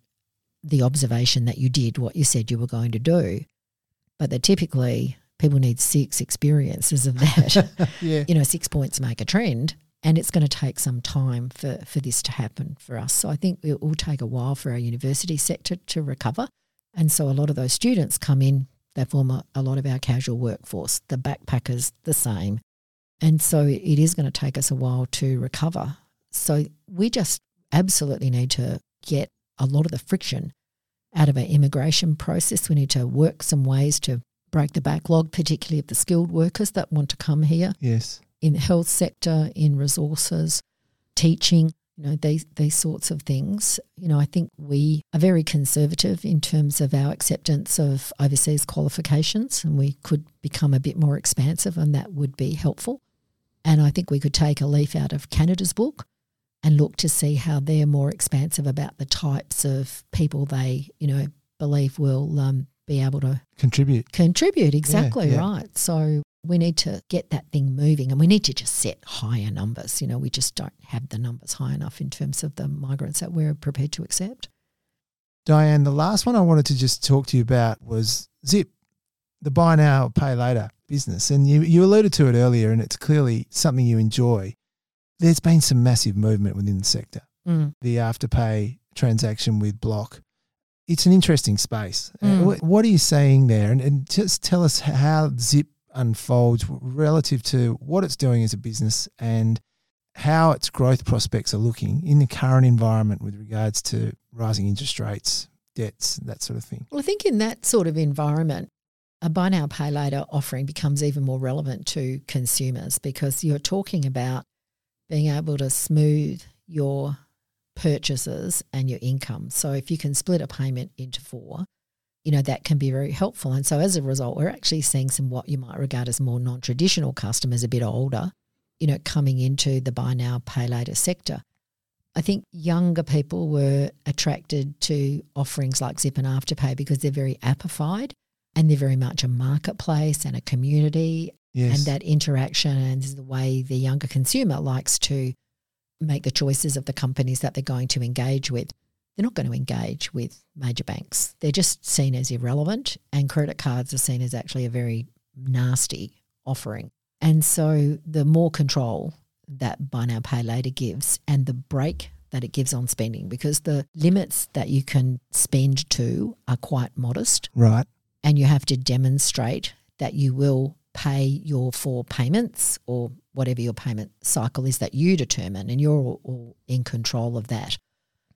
the observation that you did what you said you were going to do. But that typically people need six experiences of that. yeah. you know, six points make a trend. And it's going to take some time for, for this to happen for us. So I think it will take a while for our university sector to recover. And so a lot of those students come in, they form a, a lot of our casual workforce. The backpackers, the same. And so it is going to take us a while to recover. So we just absolutely need to get a lot of the friction out of our immigration process. We need to work some ways to break the backlog, particularly of the skilled workers that want to come here Yes. In the health sector, in resources, teaching, you know, these these sorts of things. You know, I think we are very conservative in terms of our acceptance of overseas qualifications and we could become a bit more expansive and that would be helpful. And I think we could take a leaf out of Canada's book and look to see how they're more expansive about the types of people they, you know, believe will um, be able to Contribute. contribute. Exactly yeah. right. So we need to get that thing moving and we need to just set higher numbers. You know, we just don't have the numbers high enough in terms of the migrants that we're prepared to accept. Diane, the last one I wanted to just talk to you about was Zip, the buy now, pay later business. And you, you alluded to it earlier, and it's clearly something you enjoy. There's been some massive movement within the sector. Mm. The afterpay transaction with Block. It's an interesting space. Mm. what, are you saying there? And, and just tell us how Zip unfolds relative to what it's doing as a business and how its growth prospects are looking in the current environment with regards to rising interest rates, debts, that sort of thing. Well, I think in that sort of environment, a buy now, pay later offering becomes even more relevant to consumers because you're talking about being able to smooth your purchases and your income. So if you can split a payment into four, you know, that can be very helpful. And so as a result, we're actually seeing some what you might regard as more non traditional customers, a bit older, you know, coming into the buy now, pay later sector. I think younger people were attracted to offerings like Zip and Afterpay because they're very appified and they're very much a marketplace and a community Yes. and that interaction and the way the younger consumer likes to make the choices of the companies that they're going to engage with. They're not going to engage with major banks. They're just seen as irrelevant, and credit cards are seen as actually a very nasty offering. And so, the more control that buy now, pay later gives, and the break that it gives on spending, because the limits that you can spend to are quite modest right. and you have to demonstrate that you will pay your four payments or whatever your payment cycle is that you determine, and you're all, in control of that.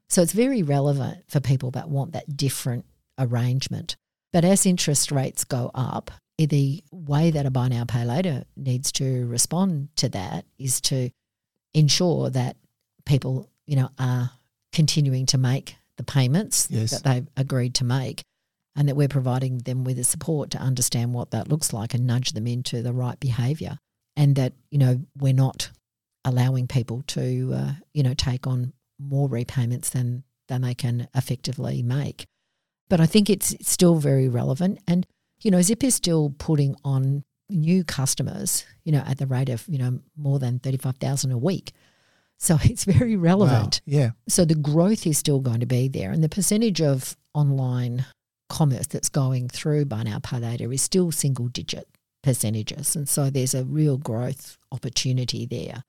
So it's very relevant for people that want that different arrangement. But as interest rates go up, the way that a buy now, pay later needs to respond to that is to ensure that people, you know, are continuing to make the payments Yes. that they've agreed to make and that we're providing them with the support to understand what that looks like and nudge them into the right behaviour and that you know we're not allowing people to uh, you know take on more repayments than than they can effectively make but i think it's still very relevant and you know zip is still putting on new customers you know at the rate of you know more than 35,000 a week so it's very relevant Wow. Yeah. so the growth is still going to be there, and the percentage of online commerce that's going through Buy Now Pay Later is still single digit percentages, and so there's a real growth opportunity there.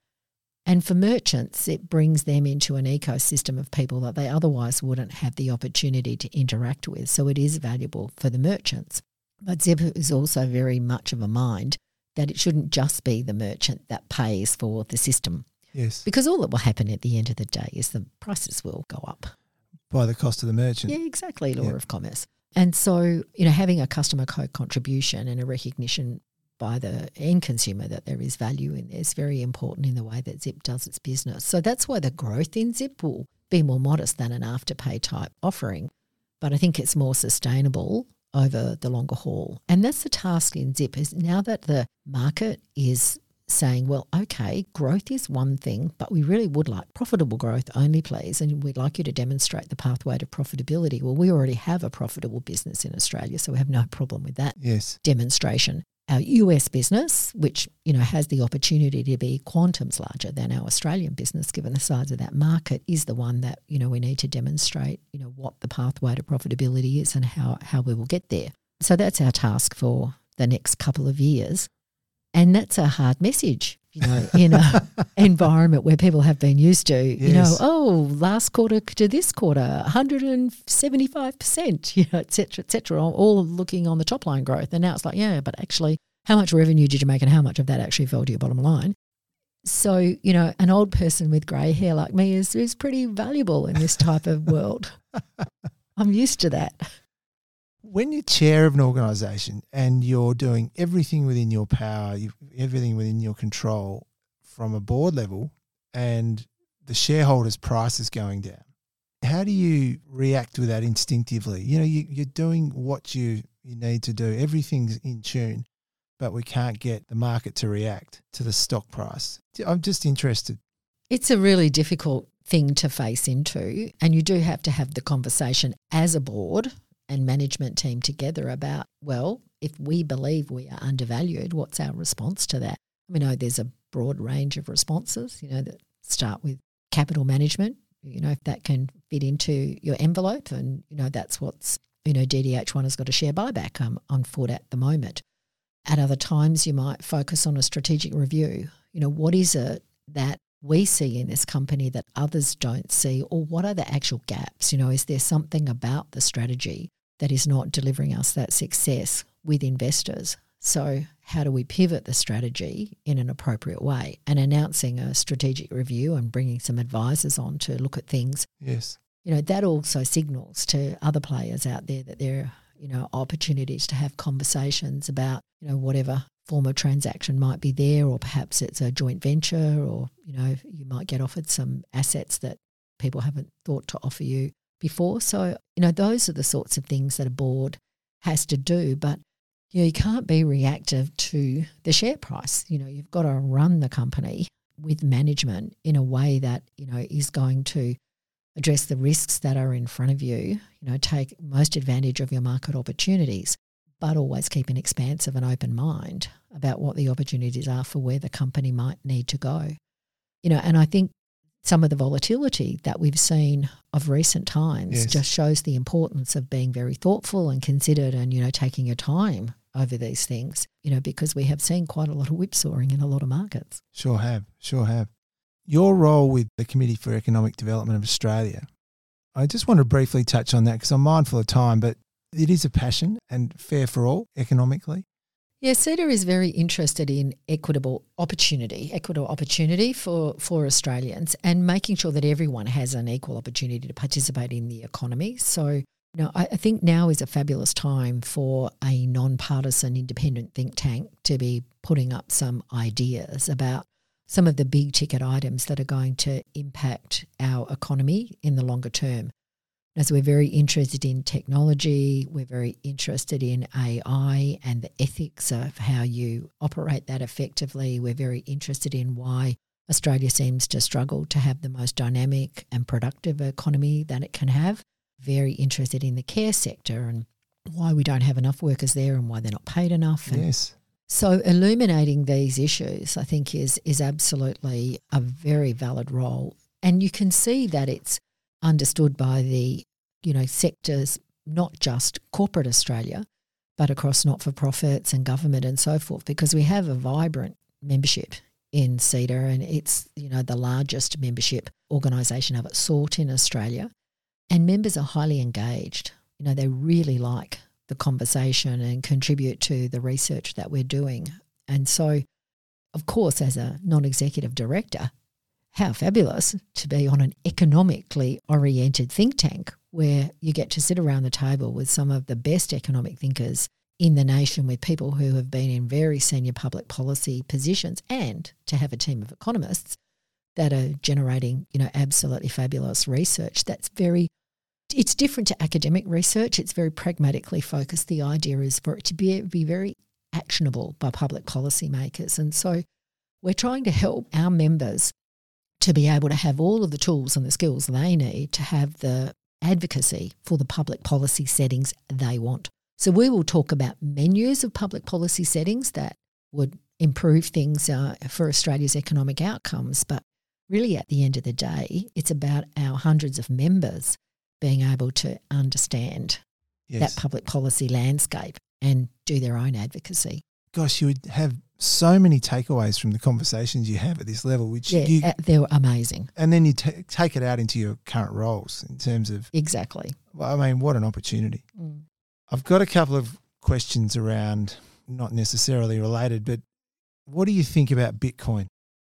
And for merchants, it brings them into an ecosystem of people that they otherwise wouldn't have the opportunity to interact with. So it is valuable for the merchants. But Zip is also very much of a mind that it shouldn't just be the merchant that pays for the system. Yes. Because all that will happen at the end of the day is the prices will go up. By the cost of the merchant. Yeah, exactly, law Yeah. of commerce. And so, you know, having a customer co contribution and a recognition by the end consumer that there is value in there is very important in the way that Zip does its business. So that's why the growth in Zip will be more modest than an afterpay type offering. But I think it's more sustainable over the longer haul. And that's the task in Zip is now that the market is saying, well, okay, growth is one thing, but we really would like profitable growth only, please. And we'd like you to demonstrate the pathway to profitability. Well, we already have a profitable business in Australia, so we have no problem with that Yes. demonstration. Our US business, which you know has the opportunity to be quantums larger than our Australian business, given the size of that market, is the one that you know we need to demonstrate you know what the pathway to profitability is and how how we will get there. So that's our task for the next couple of years, and that's a hard message, you know, in a environment where people have been used to, you know, oh, last quarter to this quarter, 175%, you know, et cetera, et cetera, all- all looking on the top line growth. And now it's like, yeah, but actually, how much revenue did you make and how much of that actually fell to your bottom line? So, you know, an old person with grey hair like me is, is pretty valuable in this type of world. I'm used to that. When you're chair of an organisation and you're doing everything within your power, everything within your control from a board level, and the shareholders' price is going down, how do you react with that instinctively? You know, you, you're doing what you, you need to do, everything's in tune, but we can't get the market to react to the stock price. I'm just interested. It's a really difficult thing to face into, and you do have to have the conversation as a board and management team together about, well, if we believe we are undervalued, what's our response to that? We know there's a broad range of responses, you know, that start with capital management, you know, if that can fit into your envelope, and, you know, that's what's, you know, DDH1 has got a share buyback um, on foot at the moment. At other times, you might focus on a strategic review. You know, what is it that we see in this company that others don't see, or what are the actual gaps? You know, is there something about the strategy that is not delivering us that success with investors? So, how do we pivot the strategy in an appropriate way? And announcing a strategic review and bringing some advisors on to look at things Yes. you know that also signals to other players out there that there are you know opportunities to have conversations about you know whatever form of transaction might be there or perhaps it's a joint venture or you know you might get offered some assets that people haven't thought to offer you before so you know those are the sorts of things that a board has to do but you know you can't be reactive to the share price you know you've got to run the company with management in a way that you know is going to address the risks that are in front of you, you know, take most advantage of your market opportunities, but always keep an expansive and open mind about what the opportunities are for where the company might need to go. You know, and I think some of the volatility that we've seen of recent times Yes. just shows the importance of being very thoughtful and considered and, you know, taking your time over these things, you know, because we have seen quite a lot of whipsawing in a lot of markets. Sure have, sure have. Your role with the Committee for Economic Development of Australia, I just want to briefly touch on that because I'm mindful of time, but it is a passion and fair for all economically. Yeah, CEDA is very interested in equitable opportunity, equitable opportunity for, for Australians and making sure that everyone has an equal opportunity to participate in the economy. So, you know, I, I think now is a fabulous time for a nonpartisan independent think tank to be putting up some ideas about some of the big ticket items that are going to impact our economy in the longer term. As we're very interested in technology, we're very interested in AI and the ethics of how you operate that effectively. We're very interested in why Australia seems to struggle to have the most dynamic and productive economy that it can have. Very interested in the care sector and why we don't have enough workers there and why they're not paid enough. And Yes. so illuminating these issues, I think, is is absolutely a very valid role, and you can see that it's understood by the you know sectors, not just corporate Australia, but across not for profits and government and so forth, because we have a vibrant membership in CEDA, and it's you know the largest membership organisation of its sort in Australia, and members are highly engaged. You know they really like the conversation and contribute to the research that we're doing. And so, of course, as a non executive director, how fabulous to be on an economically oriented think tank where you get to sit around the table with some of the best economic thinkers in the nation with people who have been in very senior public policy positions and to have a team of economists that are generating, you know, absolutely fabulous research that's very it's different to academic research. It's very pragmatically focused. The idea is for it to be, be very actionable by public policymakers. And so we're trying to help our members to be able to have all of the tools and the skills they need to have the advocacy for the public policy settings they want. So we will talk about menus of public policy settings that would improve things uh, for Australia's economic outcomes. But really, at the end of the day, it's about our hundreds of members being able to understand Yes. that public policy landscape and do their own advocacy. Gosh, you would have so many takeaways from the conversations you have at this level, which Yeah, you, uh, they're amazing. and then you ta take it out into your current roles in terms of, Exactly. well, I mean, what an opportunity. Mm. I've got a couple of questions around, not necessarily related, but what do you think about Bitcoin?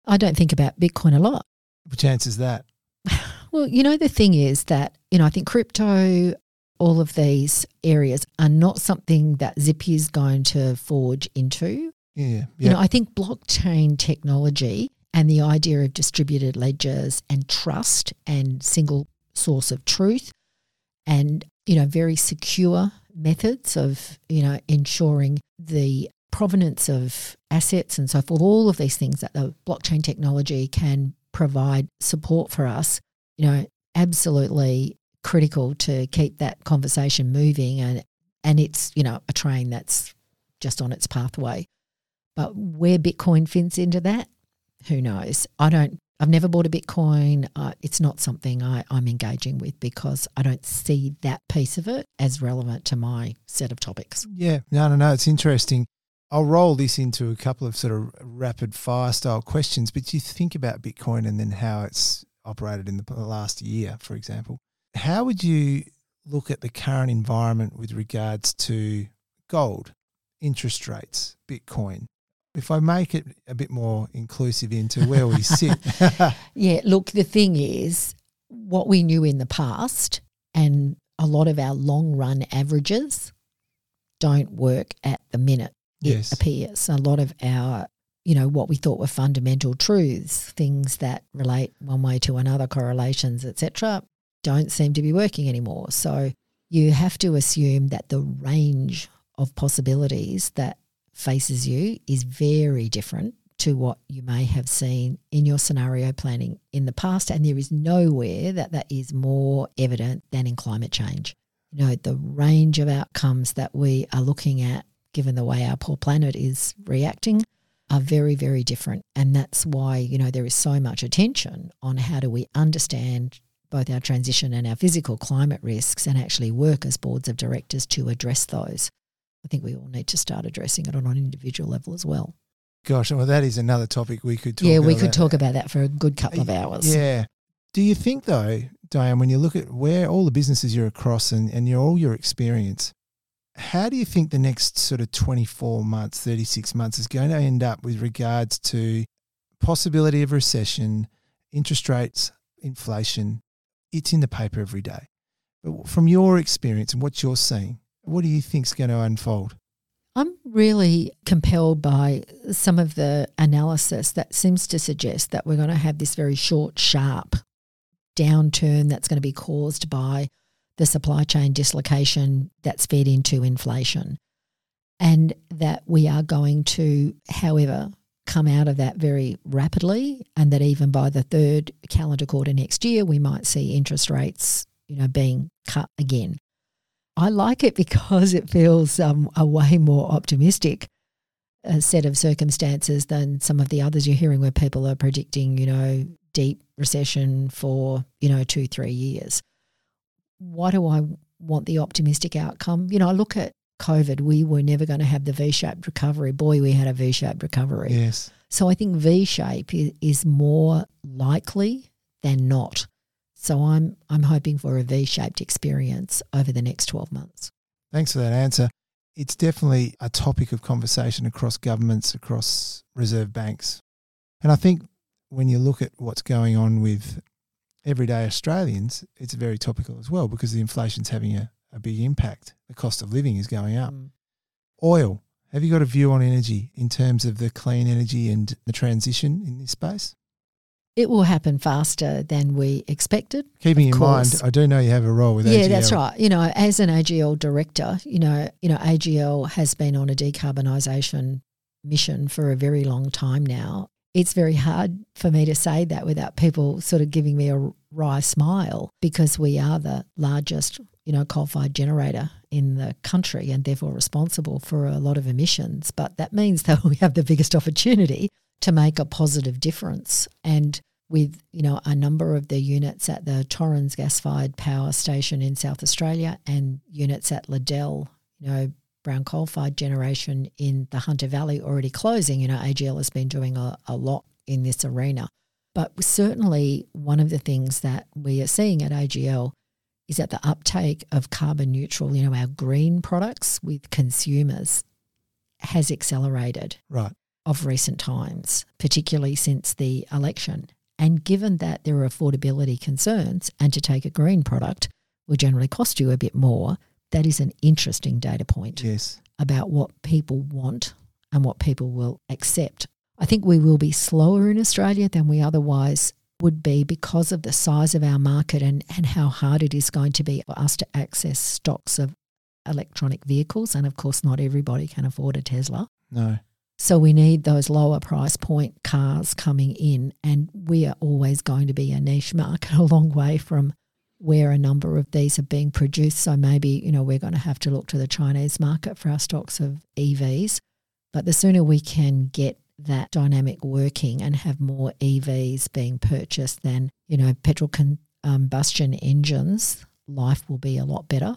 I don't think about Bitcoin a lot. Which is that? Well, you know, the thing is that, you know, I think crypto, all of these areas are not something that Zippy is going to forge into. Yeah, You know, I think blockchain technology and the idea of distributed ledgers and trust and single source of truth and, you know, very secure methods of, you know, ensuring the provenance of assets and so forth, all of these things that the blockchain technology can provide support for us, you know, absolutely critical to keep that conversation moving and and it's, you know, a train that's just on its pathway. But where Bitcoin fits into that, who knows? I don't. I've never bought a Bitcoin. Uh, it's not something I, I'm engaging with because I don't see that piece of it as relevant to my set of topics. Yeah, no, no, no. It's interesting. I'll roll this into a couple of sort of rapid fire style questions, but you think about Bitcoin and then how it's operated in the last year, for example. How would you look at the current environment with regards to gold, interest rates, Bitcoin? If I make it a bit more inclusive into where we sit, Yeah, look, the thing is, what we knew in the past and a lot of our long run averages don't work at the minute Yes. it appears. A lot of our, you know, what we thought were fundamental truths, things that relate one way to another, correlations, etc., don't seem to be working anymore. So you have to assume that the range of possibilities that faces you is very different to what you may have seen in your scenario planning in the past. And there is nowhere that that is more evident than in climate change. You know, the range of outcomes that we are looking at, given the way our poor planet is reacting, are very, very different. And that's why, you know, there is so much attention on how do we understand both our transition and our physical climate risks and actually work as boards of directors to address those. I think we all need to start addressing it on an individual level as well. gosh, well, that is another topic we could talk yeah, we could talk about that for a good couple of hours. Yeah. Do you think though, Diane, when you look at where all the businesses you're across and, and your all your experience, how do you think the next sort of 24 months, 36 months is going to end up with regards to possibility of recession, interest rates, inflation? It's in the paper every day. But from your experience and what you're seeing, what do you think is going to unfold? I'm really compelled by some of the analysis that seems to suggest that we're going to have this very short, sharp downturn that's going to be caused by the supply chain dislocation that's fed into inflation. And that we are going to, however, come out of that very rapidly, and that even by the third calendar quarter next year, we might see interest rates, you know, being cut again. I like it because it feels um, a way more optimistic uh set of circumstances than some of the others you're hearing where people are predicting, you know, deep recession for, you know, two, three years. Why do I want the optimistic outcome? You know, I look at COVID, we were never going to have the V shaped recovery. Boy, we had a V shaped recovery. Yes. So I think V shape is, is more likely than not. So I'm I'm hoping for a V shaped experience over the next 12 months. Thanks for that answer. It's definitely a topic of conversation across governments, across reserve banks. And I think when you look at what's going on with everyday Australians, it's very topical as well because the inflation's having a, a big impact. The cost of living is going up. Mm. Oil. Have you got a view on energy in terms of the clean energy and the transition in this space? It will happen faster than we expected. Keeping in mind. I do know you have a role with Yeah, AGL. that's right. You know, as an AGL director, you know, you know, AGL has been on a decarbonisation mission for a very long time now. it's very hard for me to say that without people sort of giving me a wry smile because we are the largest, you know, coal-fired generator in the country and therefore responsible for a lot of emissions. But that means that we have the biggest opportunity to make a positive difference. And with you know a number of the units at the Torrens gas-fired power station in South Australia and units at Liddell, you know, brown coal-fired generation in the Hunter Valley already closing. You know, AGL has been doing a, a lot in this arena. But certainly one of the things that we are seeing at AGL is that the uptake of carbon neutral, you know, our green products with consumers has accelerated. Right. Of recent times, particularly since the election. And given that there are affordability concerns, and to take a green product will generally cost you a bit more, that is an interesting data point Yes. about what people want and what people will accept. I think we will be slower in Australia than we otherwise would be because of the size of our market and, and how hard it is going to be for us to access stocks of electronic vehicles. And of course, not everybody can afford a Tesla. No. So we need those lower price point cars coming in, and we are always going to be a niche market a long way from where a number of these are being produced. So maybe, you know, we're going to have to look to the Chinese market for our stocks of EVs. But the sooner we can get that dynamic working and have more EVs being purchased than, you know, petrol combustion engines, life will be a lot better.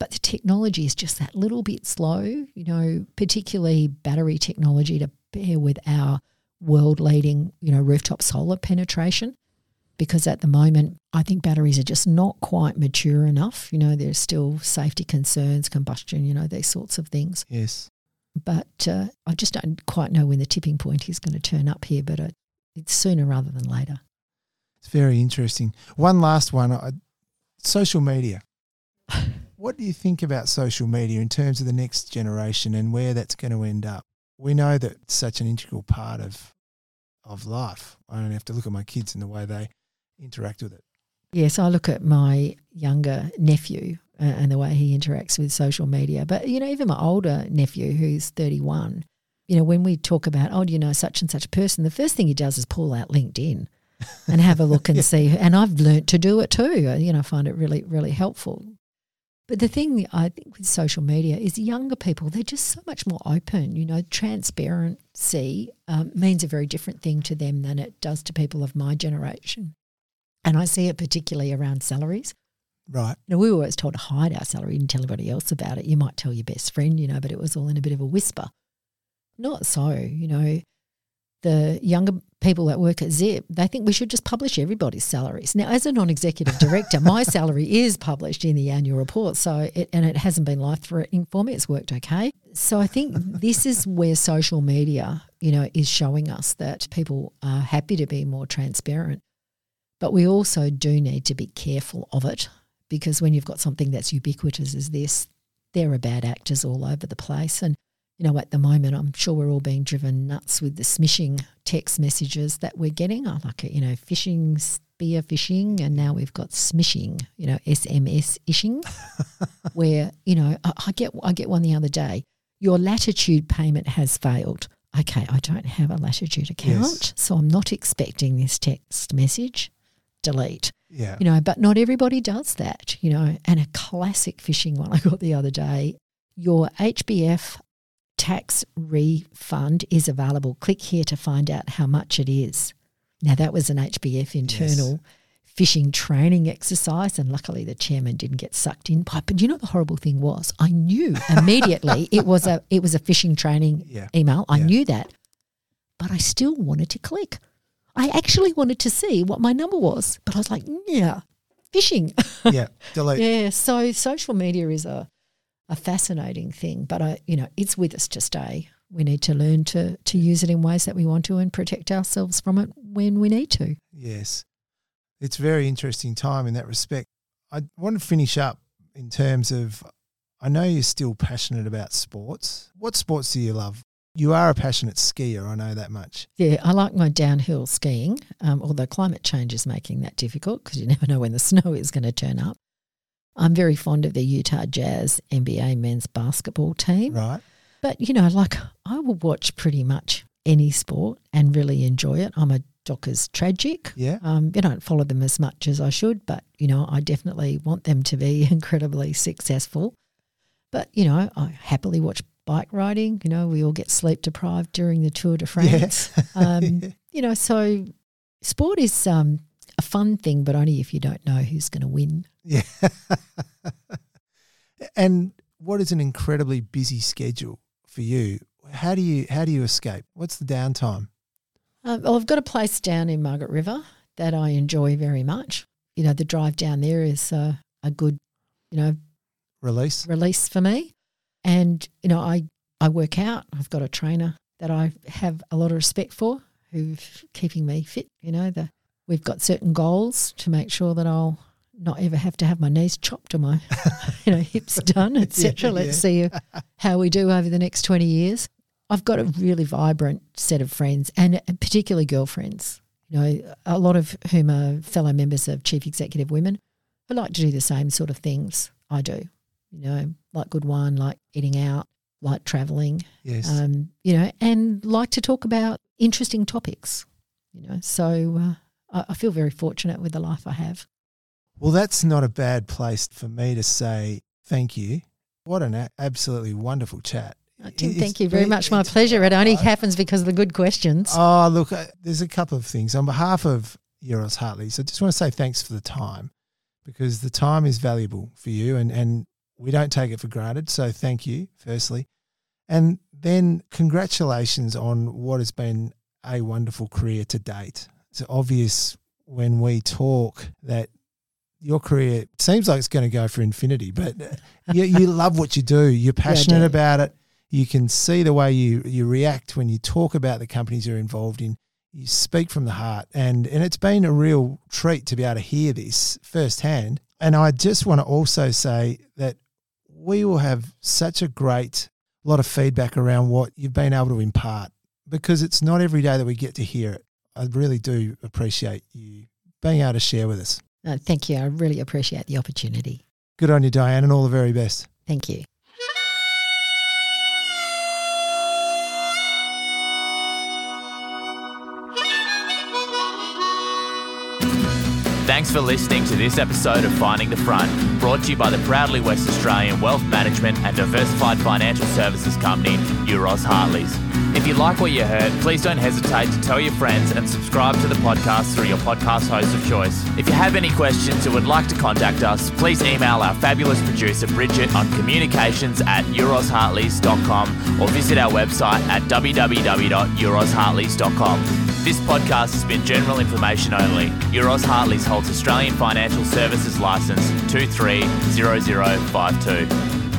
But the technology is just that little bit slow, you know, particularly battery technology to pair with our world leading, you know, rooftop solar penetration. Because at the moment, I think batteries are just not quite mature enough. You know, there's still safety concerns, combustion, you know, these sorts of things. Yes. But uh, I just don't quite know when the tipping point is going to turn up here, but uh, it's sooner rather than later. It's very interesting. One last one I, social media. what do you think about social media in terms of the next generation and where that's going to end up? We know that it's such an integral part of of life. I only have to look at my kids and the way they interact with it. Yes, I look at my younger nephew uh, and the way he interacts with social media. But, you know, even my older nephew, who's 31, you know, when we talk about, oh, do you know such and such a person, the first thing he does is pull out LinkedIn and have a look and yeah. see. And I've learnt to do it too. You know, I find it really, really helpful. But the thing I think with social media is younger people, they're just so much more open. You know, transparency um, means a very different thing to them than it does to people of my generation. And I see it particularly around salaries. Right. You know, we were always told to hide our salary and tell anybody else about it. You might tell your best friend, you know, but it was all in a bit of a whisper. Not so, you know. The younger people that work at Zip, they think we should just publish everybody's salaries. Now, as a non-executive director, my salary is published in the annual report, so it, and it hasn't been life-threatening for me. It's worked okay. So I think this is where social media, you know, is showing us that people are happy to be more transparent, but we also do need to be careful of it because when you've got something that's ubiquitous as this, there are bad actors all over the place. And, you know, at the moment, I'm sure we're all being driven nuts with the smishing text messages that we're getting. I like it, you know, phishing, spear phishing, and now we've got smishing, you know, SMS ishing, where, you know, I, I get I get one the other day. Your latitude payment has failed. Okay, I don't have a latitude account, yes. so I'm not expecting this text message. Delete. Yeah. You know, but not everybody does that, you know. And a classic phishing one I got the other day your HBF tax refund is available. Click here to find out how much it is. Now, that was an HBF internal yes. phishing training exercise, and luckily the chairman didn't get sucked in. But you know the horrible thing was, I knew immediately it was a it was a phishing training yeah. email. I yeah. knew that, but I still wanted to click. I actually wanted to see what my number was, but I was like, yeah, phishing. yeah, delete. yeah, so social media is a a fascinating thing, but I, you know, it's with us to stay. We need to learn to to use it in ways that we want to and protect ourselves from it when we need to. Yes, it's a very interesting time in that respect. I want to finish up in terms of. I know you're still passionate about sports. What sports do you love? You are a passionate skier, I know that much. Yeah, I like my downhill skiing, um, although climate change is making that difficult because you never know when the snow is going to turn up. I'm very fond of the Utah Jazz NBA men's basketball team. Right. But, you know, like I will watch pretty much any sport and really enjoy it. I'm a Dockers tragic. Yeah. Um, I don't follow them as much as I should, but you know, I definitely want them to be incredibly successful. But you know, I happily watch bike riding. You know, we all get sleep deprived during the Tour de France. Um, you know, so sport is um, a fun thing, but only if you don't know who's going to win. Yeah. and what is an incredibly busy schedule for you? How do you how do you escape? What's the downtime? Um, well, I've got a place down in Margaret River that I enjoy very much. You know, the drive down there is uh, a good, you know, Release. release for me. And you know, I I work out. I've got a trainer that I have a lot of respect for, who's keeping me fit. You know, the we've got certain goals to make sure that I'll not ever have to have my knees chopped or my you know hips done, etc. Yeah, Let's yeah. see how we do over the next twenty years. I've got a really vibrant set of friends, and particularly girlfriends. You know, a lot of whom are fellow members of Chief Executive Women who like to do the same sort of things I do. You know, like good wine, like eating out, like traveling, Yes. um, you know, and like to talk about interesting topics. You know, so uh, I, I feel very fortunate with the life I have. Well, that's not a bad place for me to say thank you. What an a- absolutely wonderful chat. Uh, Tim, It's thank you very very- much. My pleasure. It only happens because of the good questions. Oh, look, uh, there's a couple of things. On behalf of Euroz Hartley's, I just want to say thanks for the time because the time is valuable for you and, and we don't take it for granted. So thank you, firstly. And then congratulations on what has been a wonderful career to date. It's obvious when we talk that your career seems like it's going to go for infinity, but uh, you, you love what you do. You're passionate do. about it. You can see the way you, you react when you talk about the companies you're involved in. You speak from the heart, and, and it's been a real treat to be able to hear this firsthand. And I just want to also say that we will have such a great lot of feedback around what you've been able to impart because it's not every day that we get to hear it. I really do appreciate you being able to share with us. Uh, thank you. I really appreciate the opportunity. Good on you, Diane, and all the very best. Thank you. Thanks for listening to this episode of Finding the Front, brought to you by the proudly West Australian wealth management and diversified financial services company, Euroz Hartleys. If you like what you heard, please don't hesitate to tell your friends and subscribe to the podcast through your podcast host of choice. If you have any questions or would like to contact us, please email our fabulous producer Bridget on communications at eurozhartleys.com or visit our website at www.eurozhartleys.com. This podcast has been general information only. Euroz Hartleys holds Australian Financial Services Licence 230052.